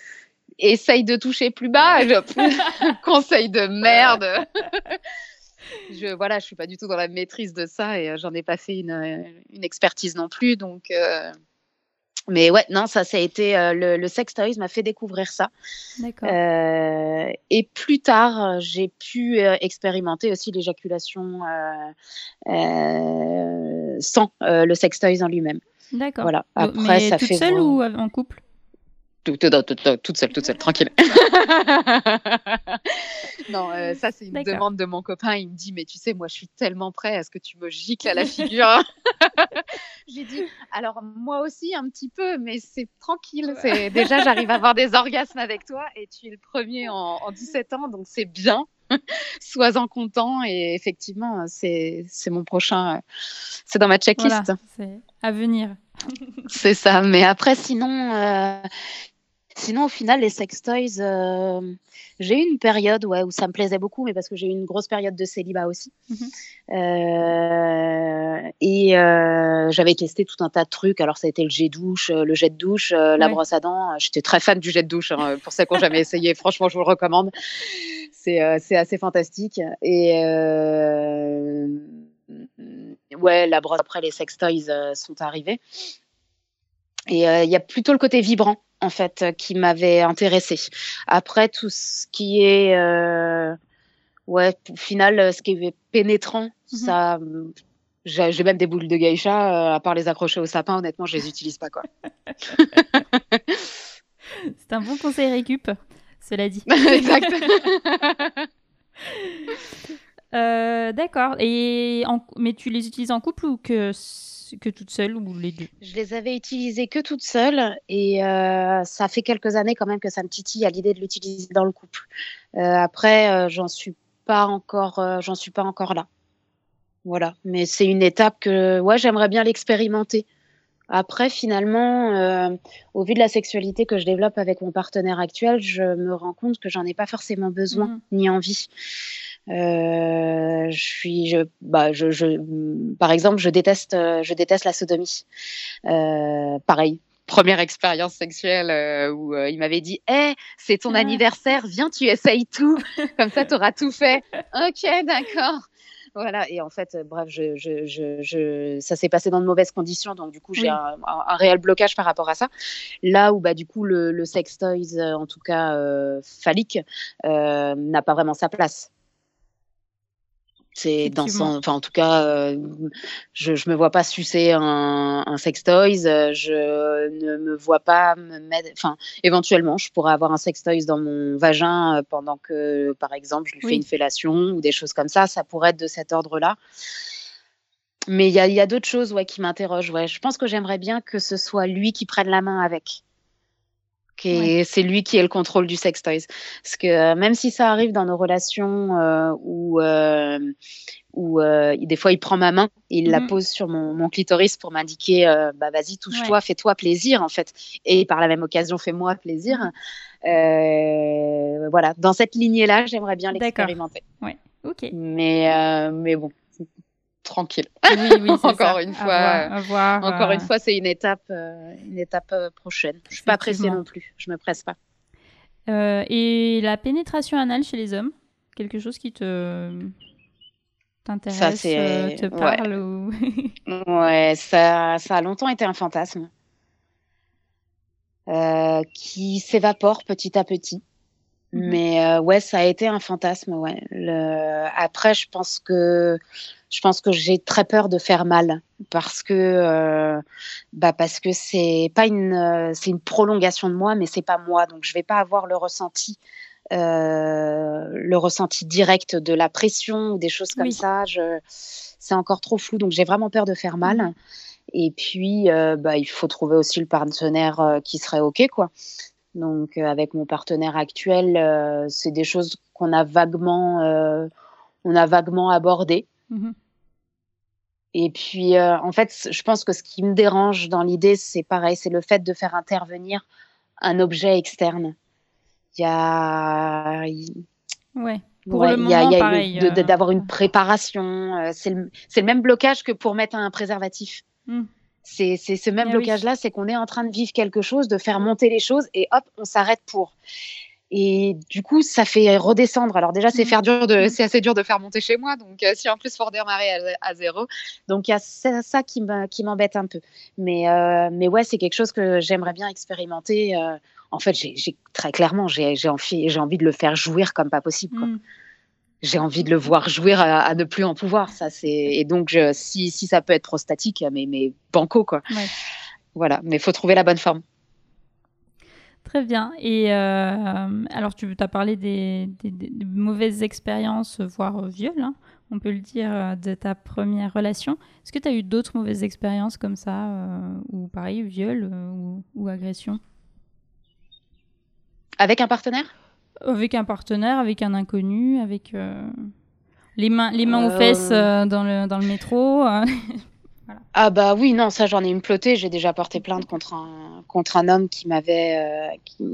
essaye de toucher plus bas. Je... Conseil de merde. je voilà, je suis pas du tout dans la maîtrise de ça et euh, j'en ai pas fait une, euh, une expertise non plus donc. euh, Mais ouais, non, ça, ça a été euh, le, le sextoys m'a fait découvrir ça. D'accord. Euh, et plus tard, euh, j'ai pu euh, expérimenter aussi l'éjaculation euh, euh, sans euh, le sextoys en lui-même. D'accord. Voilà. Après, Mais ça toute fait seule ou en couple? Tout- tout- tout- tout- toute seule, toute seule, tranquille. non, euh, ça c'est une demande de mon copain. Il me dit, mais tu sais, moi je suis tellement prêt à ce que tu me gicles à la figure. J'ai dit, alors moi aussi un petit peu, mais c'est tranquille. C'est déjà j'arrive à avoir des orgasmes avec toi et tu es le premier en, en 17 ans, donc c'est bien. Sois-en content et effectivement, c'est c'est mon prochain, euh, c'est dans ma checklist. Voilà, c'est à venir. C'est ça. Mais après, sinon, euh, sinon au final, les sextoys, euh, j'ai eu une période ouais, où ça me plaisait beaucoup, mais parce que j'ai eu une grosse période de célibat aussi. Mhm. Euh, et euh, j'avais testé tout un tas de trucs. Alors, ça a été le jet douche, euh, le jet de douche, la brosse à dents. J'étais très fan du jet de douche. hein. Pour ceux qui n'ont jamais essayé, franchement, je vous le recommande. C'est assez fantastique. Et ouais, la brosse après les sextoys euh, sont arrivés. Et il y a plutôt le côté vibrant, en fait, euh, qui m'avait intéressée. Après, tout ce qui est, euh, ouais, au final, euh, ce qui est pénétrant, Mhm. ça, j'ai même des boules de geisha, à part les accrocher au sapin, honnêtement, je les utilise pas, quoi. C'est un bon conseil récup, cela dit. exact. Euh, D'accord. Et en- mais tu les utilises en couple ou que que toute seule ou les deux? Je les avais utilisés que toute seule et euh, ça fait quelques années quand même que ça me titille à l'idée de l'utiliser dans le couple. Euh, après, euh, j'en suis pas encore, j'en suis pas encore là. Voilà, mais c'est une étape que, ouais, j'aimerais bien l'expérimenter. Après, finalement, euh, au vu de la sexualité que je développe avec mon partenaire actuel, je me rends compte que j'en ai pas forcément besoin Mhm. ni envie. Euh, je suis, je, bah, je, je, par exemple, je déteste, je déteste la sodomie. Euh, pareil. Première expérience sexuelle euh, où euh, il m'avait dit Eh, c'est ton Ah. anniversaire, viens, tu essayes tout. Comme ça, tu auras tout fait. Ok, d'accord. Voilà, et en fait, euh, bref, je, je, je, je- ça s'est passé dans de mauvaises conditions, donc du coup, j'ai Oui. un, un- un réel blocage par rapport à ça. Là où, bah, du coup, le, le sex toys, en tout cas phallique, n'a pas vraiment sa place. C'est dans son, enfin en tout cas, euh, je je me vois pas sucer un, un sex toys. euh, Je ne me vois pas me mettre, enfin éventuellement, je pourrais avoir un sex toys dans mon vagin euh, pendant que, par exemple, je lui Oui. fais une fellation ou des choses comme ça. Ça pourrait être de cet ordre-là. Mais il y a, il y a d'autres choses ouais, qui m'interrogent. Ouais. Je pense que j'aimerais bien que ce soit lui qui prenne la main avec. C'est lui qui ait le contrôle du sex toys. Parce que euh, même si ça arrive dans nos relations euh, où, euh, où euh, des fois il prend ma main, il la Mhm. pose sur mon, mon clitoris pour m'indiquer bah vas-y touche-toi, fais-toi plaisir en fait, et par la même occasion fais-moi plaisir. Euh, voilà, dans cette lignée-là, j'aimerais bien l'expérimenter. Ok. Mais mais bon, tranquille. Oui, oui, Encore ça. une À fois, voir, à voir, Encore euh, une fois, c'est une étape, euh, une étape euh, prochaine. Je suis pas pressée non plus. Je me presse pas. euh, et la pénétration anale chez les hommes, quelque chose qui te t'intéresse, euh, te ouais. parle ou Ouais, ça, ça a longtemps été un fantasme euh, qui s'évapore petit à petit. Mhm. Mais euh, ouais, ça a été un fantasme. Ouais. Le... Après, je pense que je pense que j'ai très peur de faire mal parce que euh, bah parce que c'est pas une euh, c'est une prolongation de moi, mais c'est pas moi, donc je vais pas avoir le ressenti euh, le ressenti direct de la pression ou des choses comme Oui. ça. Je c'est encore trop flou, donc j'ai vraiment peur de faire mal. Mhm. Et puis, euh, bah, il faut trouver aussi le partenaire euh, qui serait OK, quoi. Donc, euh, avec mon partenaire actuel, euh, c'est des choses qu'on a vaguement, euh, on a vaguement abordées. Mhm. Et puis, euh, en fait, je pense que ce qui me dérange dans l'idée, c'est pareil, c'est le fait de faire intervenir un objet externe. Il y a, Ouais. Pour Ouais, le y a- moment, y a pareil. d'avoir une préparation. euh, c'est le, c'est le même blocage que pour mettre un préservatif. Mm. C'est ce même oui. blocage-là, c'est qu'on est en train de vivre quelque chose, de faire monter les choses et hop, on s'arrête pour. Et du coup, ça fait redescendre. Alors déjà, c'est faire dur de, Mm. c'est assez dur de faire monter chez moi. Donc, euh, si en plus faut redémarrer à, à zéro, donc il y a ça, ça qui me- qui m'embête un peu. Mais euh, mais ouais, c'est quelque chose que j'aimerais bien expérimenter. euh. en fait, j'ai très clairement, j'ai j'ai envie, j'ai envie de le faire jouir comme pas possible. Quoi mm. J'ai envie de le voir jouir à, à ne plus en pouvoir. Ça, c'est et donc je- si, si ça peut être prostatique, mais mais banco quoi. Ouais. Voilà, mais faut trouver la bonne forme. Très bien. Et euh, alors, tu as parlé des, des- des- des mauvaises expériences, voire viol, hein, on peut le dire, euh, de ta première relation. Est-ce que tu as eu d'autres mauvaises expériences comme ça, euh, ou pareil, viol euh, ou, ou agression Avec un partenaire? Avec un partenaire, avec un inconnu, avec euh, les mains, les mains aux Euh, fesses euh, dans, le, dans le métro. Ah bah oui, non, ça j'en ai une plotée. J'ai déjà porté plainte contre un, contre un homme qui m'avait euh, qui,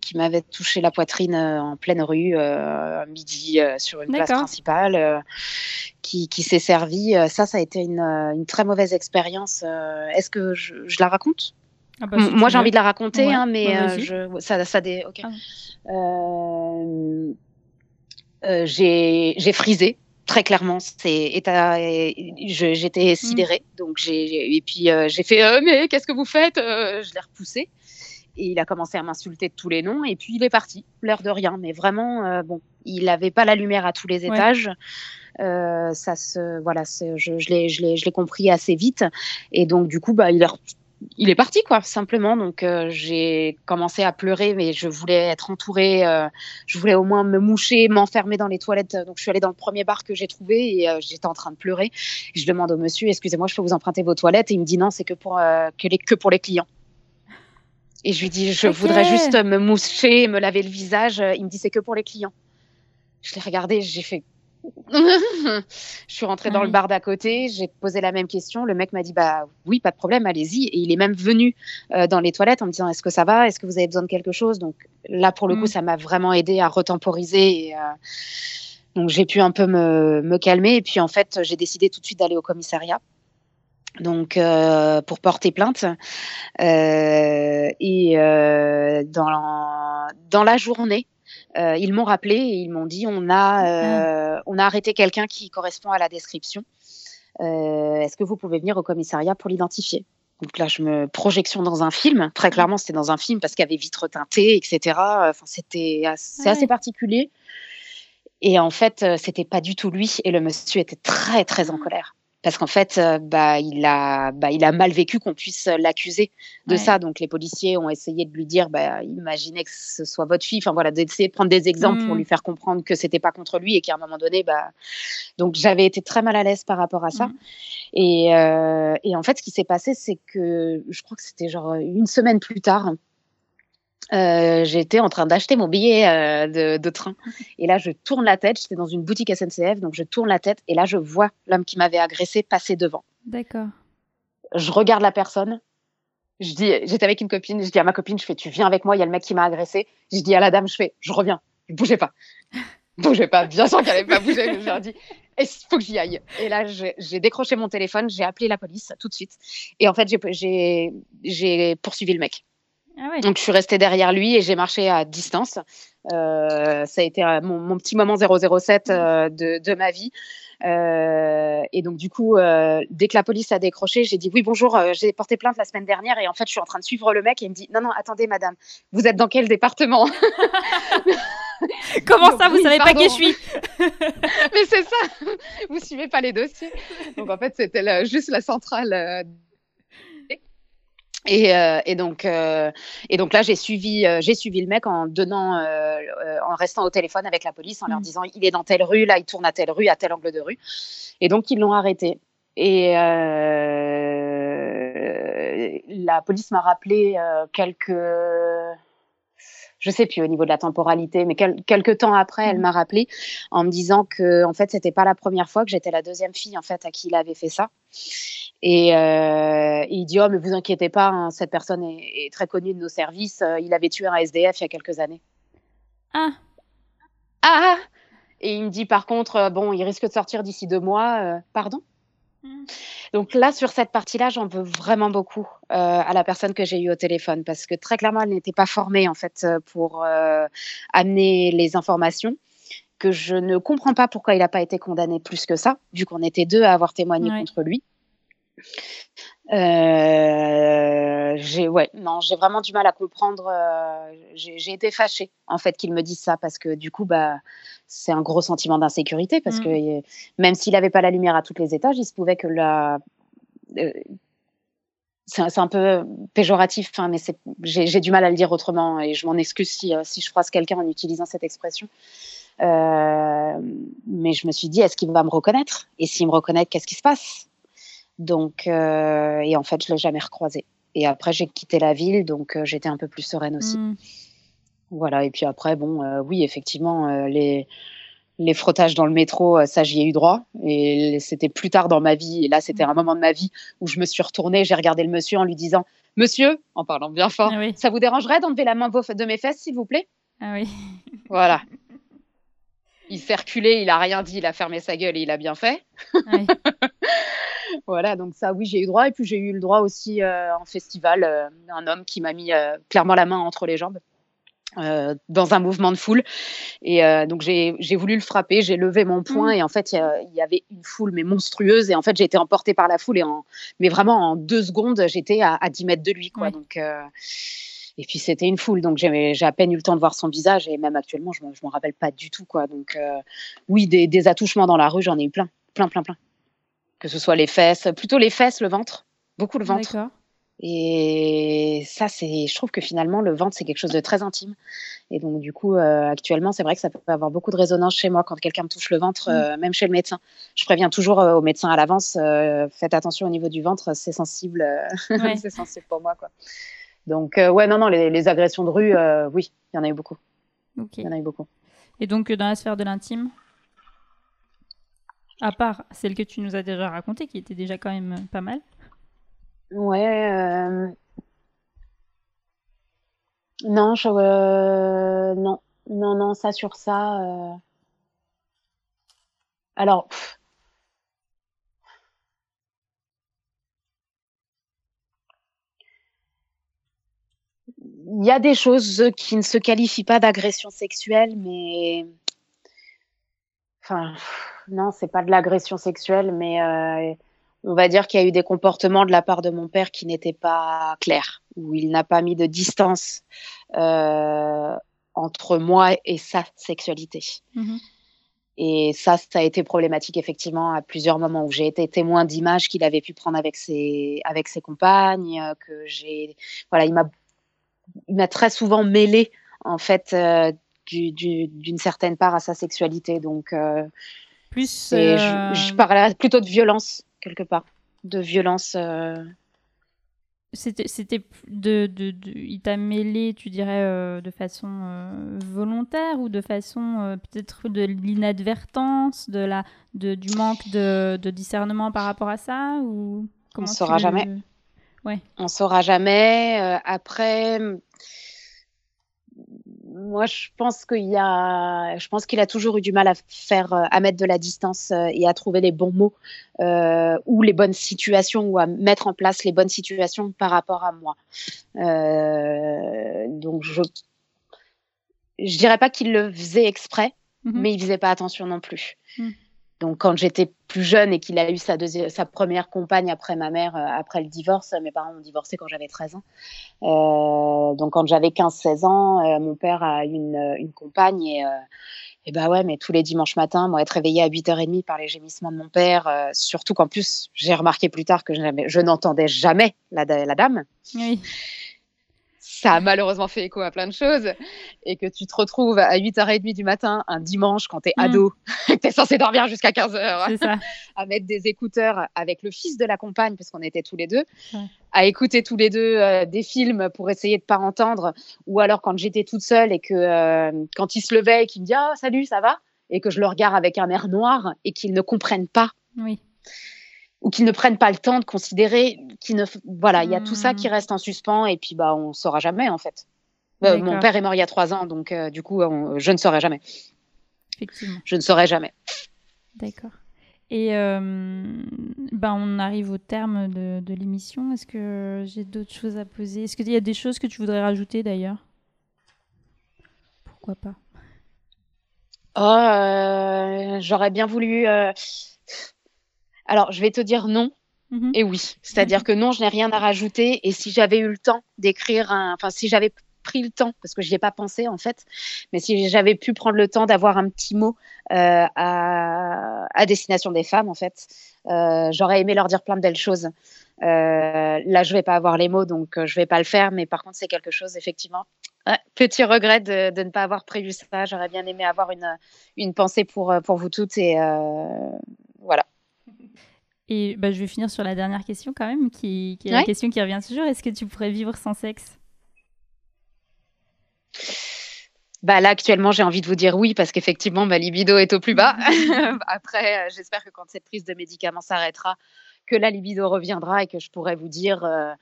qui m'avait touché la poitrine en pleine rue à midi sur une place principale, qui, qui s'est servi. Ça, ça a été une, une très mauvaise expérience. Est-ce que je, je la raconte? Ah bah, si Moi, j'ai envie de la raconter, Ouais, hein, mais bah, euh, je, ça, ça des. Ok. Ah. Euh, euh, j'ai frisé très clairement. C'est j'étais sidérée, donc j'ai et puis euh, j'ai fait euh, mais qu'est-ce que vous faites Euh, Je l'ai repoussé et il a commencé à m'insulter de tous les noms et puis il est parti, l'air de rien. Mais vraiment, euh, bon, il n'avait pas la lumière à tous les Ouais. étages. Euh, ça se voilà, je, je l'ai compris assez vite et donc du coup bah il est il est parti quoi simplement. Donc euh, j'ai commencé à pleurer mais je voulais être entourée euh, je voulais au moins me moucher m'enfermer dans les toilettes. Donc je suis allée dans le premier bar que j'ai trouvé et euh, j'étais en train de pleurer. Je demande au monsieur excusez-moi je peux vous emprunter vos toilettes? Et il me dit non c'est que pour euh, que les que pour les clients. Et je lui dis je voudrais juste me moucher me laver le visage. Il me dit c'est que pour les clients. Je l'ai regardé j'ai fait je suis rentrée dans le oui. bar d'à côté, j'ai posé la même question. Le mec m'a dit bah oui, pas de problème, allez-y. Et il est même venu euh, dans les toilettes en me disant est-ce que ça va, est-ce que vous avez besoin de quelque chose? Donc là pour le Mm. coup, ça m'a vraiment aidé à retemporiser. Et, euh, donc j'ai pu un peu me, me calmer. Et puis en fait, j'ai décidé tout de suite d'aller au commissariat. Donc euh, pour porter plainte et dans la journée euh, ils m'ont rappelé et ils m'ont dit on a euh, on a arrêté quelqu'un qui correspond à la description. Euh, Est-ce que vous pouvez venir au commissariat pour l'identifier? Donc là, je me projection dans un film. Très clairement, c'était dans un film parce qu'il y avait vitres teintées, etc. Enfin, c'était assez, Ouais. assez particulier. Et en fait, c'était pas du tout lui. Et le monsieur était très très en colère parce qu'en fait, euh, bah, il a, bah, il a mal vécu qu'on puisse l'accuser de Ouais. ça. Donc les policiers ont essayé de lui dire, bah, imaginez que ce soit votre fille. Enfin voilà, d'essayer de prendre des exemples pour Mm. lui faire comprendre que c'était pas contre lui et qu'à un moment donné, bah, donc j'avais été très mal à l'aise par rapport à ça. Mm. Et, euh, et en fait, ce qui s'est passé, c'est que je crois que c'était genre une semaine plus tard. Euh, j'étais en train d'acheter mon billet euh, de, de train et là je tourne la tête j'étais dans une boutique SNCF donc je tourne la tête et là je vois l'homme qui m'avait agressé passer devant D'accord. je regarde la personne. Je dis, j'étais avec une copine, je dis à ma copine, je fais, tu viens avec moi, il y a le mec qui m'a agressé. Je dis à la dame, je fais, je reviens, bougez pas. Bougez pas, bien sûr qu'elle n'avait pas bougé, mais je leur dis, il faut que j'y aille. Et là, j'ai décroché mon téléphone, j'ai appelé la police tout de suite. Et en fait, j'ai poursuivi le mec. Ah ouais. Donc, je suis restée derrière lui et j'ai marché à distance. Euh, ça a été euh, mon, mon petit moment 007 euh, de, de ma vie. Euh, et donc, du coup, euh, dès que la police a décroché, j'ai dit oui, bonjour, j'ai porté plainte la semaine dernière et en fait, je suis en train de suivre le mec et il me dit non, non, attendez, madame, vous êtes dans quel département? Comment Donc, ça, vous oui, savez pas qui je suis? Mais c'est ça, vous suivez pas les dossiers. Donc, en fait, c'était juste la centrale. Euh, et, euh, et donc, euh, et donc là, j'ai suivi, euh, j'ai suivi le mec en donnant, en restant au téléphone avec la police, en leur Mm. disant il est dans telle rue, là, il tourne à telle rue, à tel angle de rue. Et donc, ils l'ont arrêté. Et la police m'a rappelé quelques, je sais plus au niveau de la temporalité, mais quel- quelques temps après, elle Mhm. m'a rappelé en me disant que en fait, c'était pas la première fois que j'étais la deuxième fille en fait à qui il avait fait ça. Et, euh, il dit oh mais vous inquiétez pas, hein, cette personne est, est très connue de nos services. euh, il avait tué un SDF il y a quelques années. Ah, Ah Et il me dit par contre euh, bon, il risque de sortir d'ici deux mois. euh, pardon Mm. Donc là, sur cette partie-là, j'en veux vraiment beaucoup euh, à la personne que j'ai eue au téléphone parce que très clairement, elle n'était pas formée en fait pour amener les informations. Que je ne comprends pas pourquoi il n'a pas été condamné plus que ça, vu qu'on était deux à avoir témoigné Ouais. contre lui. Euh, j'ai ouais, non, j'ai vraiment du mal à comprendre. euh, j'ai été fâchée en fait qu'il me dise ça parce que du coup, bah, c'est un gros sentiment d'insécurité parce Mm. que euh, même s'il n'avait pas la lumière à tous les étages, il se pouvait que la euh, c'est un peu péjoratif, hein, mais j'ai du mal à le dire autrement et je m'en excuse si, si je froisse quelqu'un en utilisant cette expression. Euh, mais je me suis dit, est-ce qu'il va me reconnaître? Et s'il me reconnaît, qu'est-ce qui se passe? Donc, euh, et en fait, je l'ai jamais recroisé. Et après, j'ai quitté la ville, donc euh, j'étais un peu plus sereine aussi. Mm. Voilà. Et puis après, bon, euh, oui, effectivement, les les frottages dans le métro, ça j'y ai eu droit. Et c'était plus tard dans ma vie. Et là, c'était un moment de ma vie où je me suis retournée, j'ai regardé le monsieur en lui disant Monsieur, en parlant bien fort, ah ça vous dérangerait d'enlever la main de mes fesses, s'il vous plaît? Ah oui. Voilà. Il s'est reculé, il a rien dit, il a fermé sa gueule et il a bien fait. Oui. voilà, donc ça, oui, j'ai eu droit. Et puis j'ai eu le droit aussi euh, en festival, euh, un homme qui m'a mis euh, clairement la main entre les jambes. Euh, dans un mouvement de foule. Et euh, donc, j'ai voulu le frapper, j'ai levé mon poing, mmh. et en fait, il y, avait une foule, mais monstrueuse. Et en fait, j'ai été emportée par la foule, et en, mais vraiment en deux secondes, j'étais à, à, 10 mètres de lui. Quoi. Donc, euh, et puis, c'était une foule, donc j'ai à peine eu le temps de voir son visage, et même actuellement, je ne m'en rappelle pas du tout. Quoi. Donc, oui, des, des, attouchements dans la rue, j'en ai eu plein, plein, plein, plein. Que ce soit les fesses, plutôt les fesses, le ventre, beaucoup le ventre. Et ça, c'est, je trouve que finalement, le ventre, c'est quelque chose de très intime. Et donc, du coup, euh, actuellement, c'est vrai que ça peut avoir beaucoup de résonance chez moi quand quelqu'un me touche le ventre, mm. euh, même chez le médecin. Je préviens toujours euh, au médecin à l'avance, faites attention au niveau du ventre, c'est sensible, c'est sensible pour moi, quoi. Donc, ouais, non, non, les, agressions de rue, oui, il y en a eu beaucoup. Il y en a eu beaucoup. Et donc, dans la sphère de l'intime, à part celle que tu nous as déjà racontée, qui était déjà quand même pas mal. Ouais. Euh, non, je... Euh, non, non, non, ça sur ça. Euh. Alors. Il y a des choses qui ne se qualifient pas d'agression sexuelle, mais. Enfin, non, c'est pas de l'agression sexuelle, mais on va dire qu'il y a eu des comportements de la part de mon père qui n'étaient pas clairs, où il n'a pas mis de distance euh, entre moi et sa sexualité. Mhm. Et ça, ça a été problématique effectivement à plusieurs moments où j'ai été témoin d'images qu'il avait pu prendre avec ses avec ses compagnes, euh, que j'ai voilà, il m'a il m'a très souvent mêlé en fait euh, d'une certaine part à sa sexualité. Donc plus, je, je parlais plutôt de violence quelque part, de violence. Euh. C'était, c'était de, de, il t'a mêlé, tu dirais, euh, de façon euh, volontaire ou de façon peut-être de l'inadvertance, de la, de, du manque de, de discernement par rapport à ça ou comment On saura jamais. Ouais. On saura jamais. après, moi, je pense qu'il a, je pense qu'il a toujours eu du mal à faire, euh, à mettre de la distance euh, et à trouver les bons mots euh, ou les bonnes situations ou à mettre en place les bonnes situations par rapport à moi. donc, je, je dirais pas qu'il le faisait exprès, mm-hmm. mais il faisait pas attention non plus. Mm. Donc, quand j'étais plus jeune et qu'il a eu sa, sa première compagne après ma mère, euh, après le divorce, mes parents ont divorcé quand j'avais 13 ans. Euh, donc, quand j'avais 15-16 ans, euh, mon père a eu une, une compagne et, euh, et bah ouais, mais tous les dimanches matins, moi, être réveillée à 8h30 par les gémissements de mon père, euh, surtout qu'en plus, j'ai remarqué plus tard que je, je n'entendais jamais la, la dame. Oui ça a malheureusement fait écho à plein de choses, et que tu te retrouves à 8h30 du matin, un dimanche, quand tu es mm. ado, que tu es censé dormir jusqu'à 15h, à mettre des écouteurs avec le fils de la compagne, parce qu'on était tous les deux, à écouter tous les deux euh, des films pour essayer de pas entendre, ou alors quand j'étais toute seule et que euh, quand il se levait et qu'il me dit ah, salut, ça va? Et que je le regarde avec un air noir et qu'il ne comprenne pas. Oui ou qu'ils ne prennent pas le temps de considérer qu'ils ne voilà il y a tout ça qui hmm. reste en suspens et puis bah on saura jamais en fait. Euh, mon père est mort il y a trois ans donc euh, du coup je ne saurai jamais. Effectivement. Je ne saurai jamais. D'accord. Et euh, bah, on arrive au terme de, de l'émission. Est-ce que j'ai d'autres choses à poser? Est-ce qu'il y a des choses que tu voudrais rajouter d'ailleurs? Pourquoi pas? Oh, j'aurais bien voulu alors, je vais te dire non mhm. et oui. C'est-à-dire que non, je n'ai rien à rajouter. Et si j'avais eu le temps d'écrire un. Enfin, si j'avais pris le temps, parce que je n'y ai pas pensé en fait, mais si j'avais pu prendre le temps d'avoir un petit mot euh, à, destination des femmes en fait, euh, j'aurais aimé leur dire plein de belles choses. là, je vais pas avoir les mots, donc je vais pas le faire. Mais par contre, c'est quelque chose, effectivement. petit regret de, de, ne pas avoir prévu ça. J'aurais bien aimé avoir une, une pensée pour, pour vous toutes. Et voilà. Et bah, je vais finir sur la dernière question quand même, qui, qui est la question qui revient toujours. Est-ce que tu pourrais vivre sans sexe? Bah là actuellement j'ai envie de vous dire oui parce qu'effectivement ma libido est au plus bas. Après euh, j'espère que quand cette prise de médicaments s'arrêtera, que la libido reviendra et que je pourrai vous dire euh,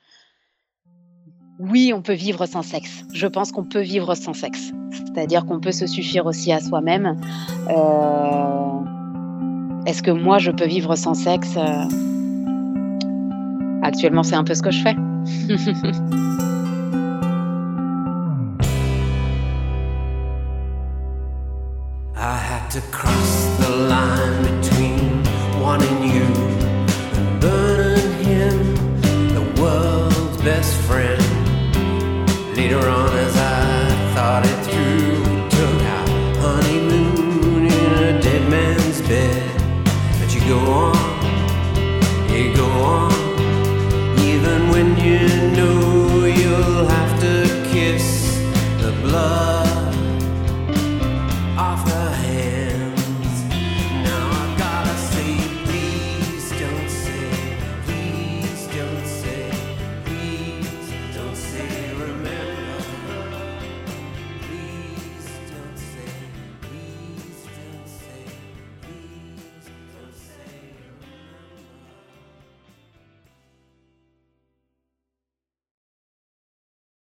oui on peut vivre sans sexe. Je pense qu'on peut vivre sans sexe, c'est-à-dire qu'on peut se suffire aussi à soi-même. Euh, est-ce que moi je peux vivre sans sexe euh? Actuellement, c'est un peu ce que je fais.